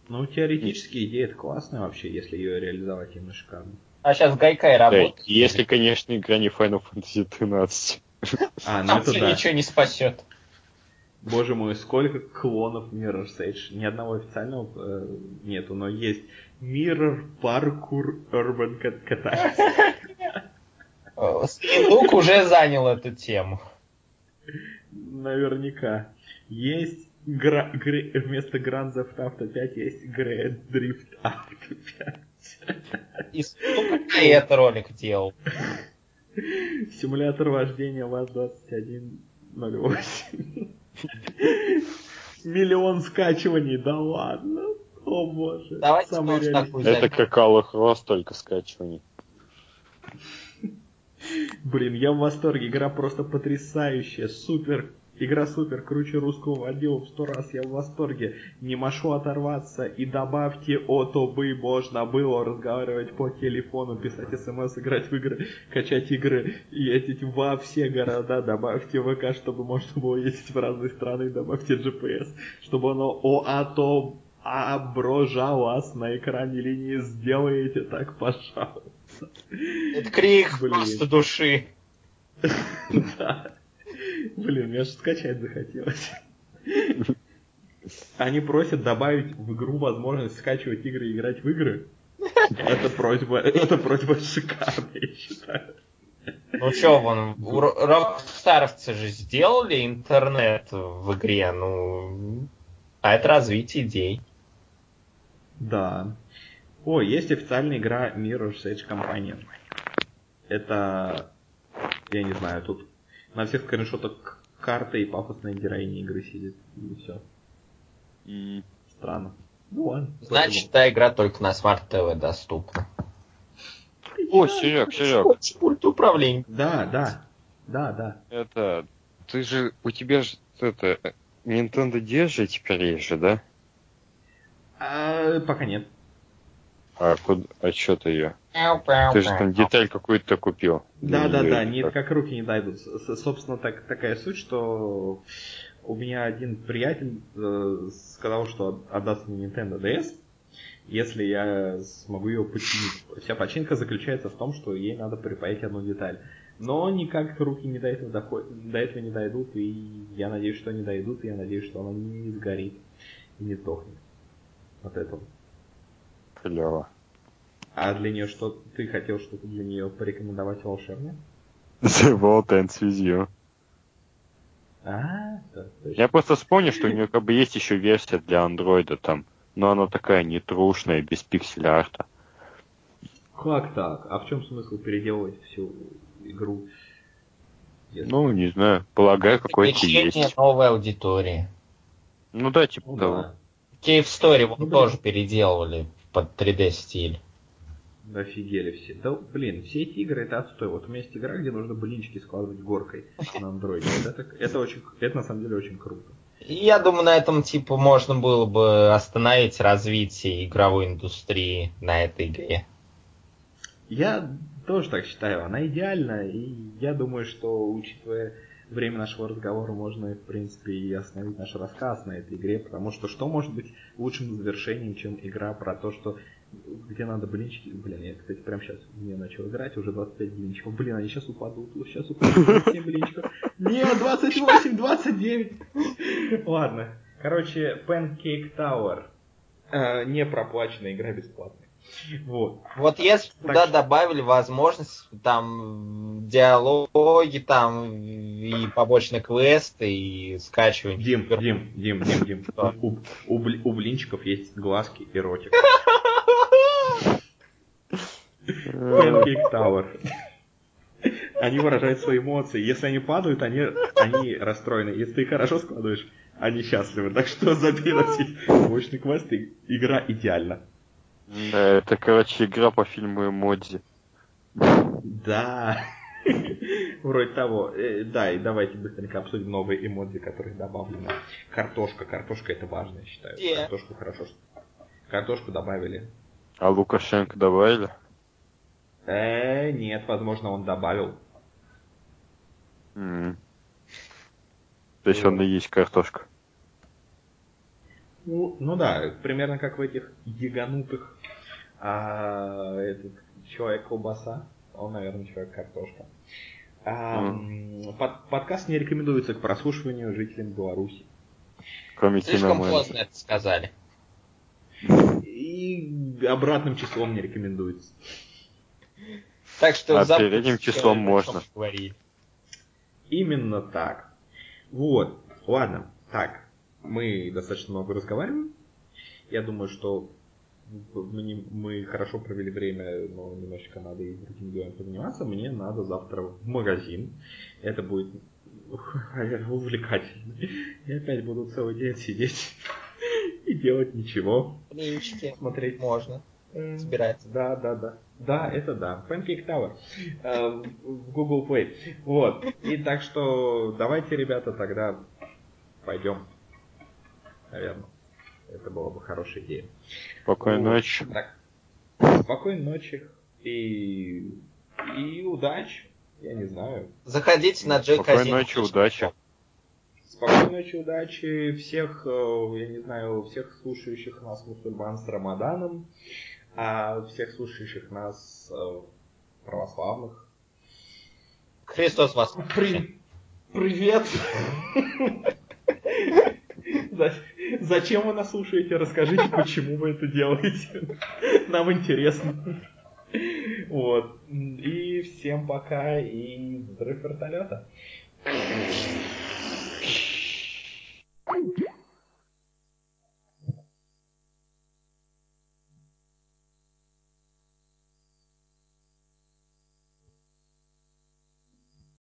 Ну, теоретически идея это классная вообще, если ее реализовать именно шикарно. А сейчас Гайкай Да, работает. если, конечно, игра не Final Fantasy 13. А, ну это да. ничего не спасет. Боже мой, сколько клонов Mirror's Edge. Ни одного официального э, нету, но есть Mirror Parkour Urban Cat- Catastrophe. Спиндук уже занял эту тему. Наверняка. Есть гра- гре- вместо Grand Theft Auto 5 есть Grand Drift Auto 5. И Спиндук и этот ролик делал. Симулятор вождения ВАЗ-2108. Миллион скачиваний, да ладно. О боже. Давайте Самый такую Это как Алых Рос, только скачиваний. Блин, я в восторге. Игра просто потрясающая. Супер. Игра супер. Круче русского водила в сто раз. Я в восторге. Не машу оторваться. И добавьте о, то бы можно было разговаривать по телефону, писать смс, играть в игры, качать игры, ездить во все города. Добавьте ВК, чтобы можно было ездить в разные страны. Добавьте GPS, чтобы оно о, а то оброжалось на экране линии. Сделайте так, пожалуйста. Это крик Блин. просто души. Да. Блин, мне аж скачать захотелось. Они просят добавить в игру возможность скачивать игры и играть в игры. Это просьба, это просьба шикарная, я считаю. Ну чё, вон, рокстаровцы же сделали интернет в игре, ну... А это развитие идей. Да. О, есть официальная игра Mirror's Edge Companion. Это, я не знаю, тут на всех скриншотах к- карта и пафосная героиня игры сидит. И все. Странно. Ну ладно. Значит, та игра только на Smart TV доступна. О, Серег, Серег, Пульт управления. Да, да. Да, да. это... Ты же... У тебя же это... Nintendo DS же теперь есть же, да? А, пока нет. А, куда... а что ты ее? Ты же там деталь какую-то купил. Да, да, да, нет, как? руки не дойдут. Собственно, так, такая суть, что у меня один приятель э, сказал, что отдаст мне Nintendo DS, если я смогу ее починить. Вся починка заключается в том, что ей надо припаять одну деталь. Но никак руки не до этого, доход... до этого не дойдут, и я надеюсь, что они дойдут, и я надеюсь, что она не сгорит и не тухнет. Вот это. Клево. А для нее что? Ты хотел что-то для нее порекомендовать волшебное? The World Ends With You. А, да, точно. Я просто вспомнил, что у нее как бы есть еще версия для андроида там, но она такая нетрушная, без пиксель-арта. Как так? А в чем смысл переделывать всю игру? Если- Ну, не знаю, полагаю, какой-то есть. новой аудитории. Ну да, типа Ну того. да. Cave Story Ну, тоже переделывали под 3D стиль. Офигели все. Да, блин, все эти игры это отстой. Вот у меня есть игра, где нужно блинчики складывать горкой на андроиде. Это, это очень, это на самом деле очень круто. Я думаю, на этом типа можно было бы остановить развитие игровой индустрии на этой игре. Я тоже так считаю. Она идеальна, и я думаю, что, учитывая время нашего разговора, можно, в принципе, и остановить наш рассказ на этой игре, потому что что может быть лучшим завершением, чем игра про то, что где надо блинчики. Блин, я, кстати, прям сейчас не начал играть, уже 25 блинчиков. Блин, они сейчас упадут, сейчас упадут 27 блинчиков. Нет, 28, 29. Ладно. Короче, Pancake Tower. Э, не проплаченная игра бесплатная. Вот. Вот если Так туда что- добавили возможность там диалоги, там и побочные квесты, и скачивание. Дим. Дим, Дим, Дим, Дим. У, у у блинчиков есть глазки и ротик. Pancake Tower. Они выражают свои эмоции. Если они падают, они, они расстроены. Если ты их хорошо складываешь, они счастливы. Так что забей на все эти мощные квесты. Игра идеальна. Да, это, короче, игра по фильму Эмодзи. Да. Вроде того. Э, да, и давайте быстренько обсудим новые эмодзи, которые добавлены. Картошка. Картошка это важно, я считаю. Картошку хорошо. что- Картошку добавили. А Лукашенко добавили? Э, нет, возможно, он добавил. М. То есть он и есть картошка. Ну, ну да, примерно как в этих яганутых а, этот человек колбаса. Он, наверное, человек картошка. А, м, под- подкаст не рекомендуется к прослушиванию жителям Беларуси. Кроме Слишком киномена. поздно это сказали. И обратным числом не рекомендуется. Так что А забудьте, передним числом мы можно. Именно так. Вот. Ладно. Так. Мы достаточно много разговариваем. Я думаю, что мы, мы хорошо провели время, но немножечко надо и другими делами позаниматься. Мне надо завтра в магазин. Это будет увлекательно. Я опять буду целый день сидеть и делать ничего. Блинчики Смотреть. можно М, собирать. Да, да, да. Да, это да. Pancake Tower. Э, в Google Play. Вот. И так что давайте, ребята, тогда пойдем. Наверное. Это была бы хорошая идея. Спокойной Вот. ночи. Так. Спокойной ночи. И, и удачи. Я не знаю. Заходите на Джей Спокойной ночи, удачи. Спокойной ночи, удачи. Всех, э, я не знаю, всех слушающих нас мусульман с Рамаданом. А всех слушающих нас э, православных Христос вас. При- Привет! За- Зачем вы нас слушаете? Расскажите, почему вы это делаете. Нам интересно. Вот. И всем пока и взрыв вертолета.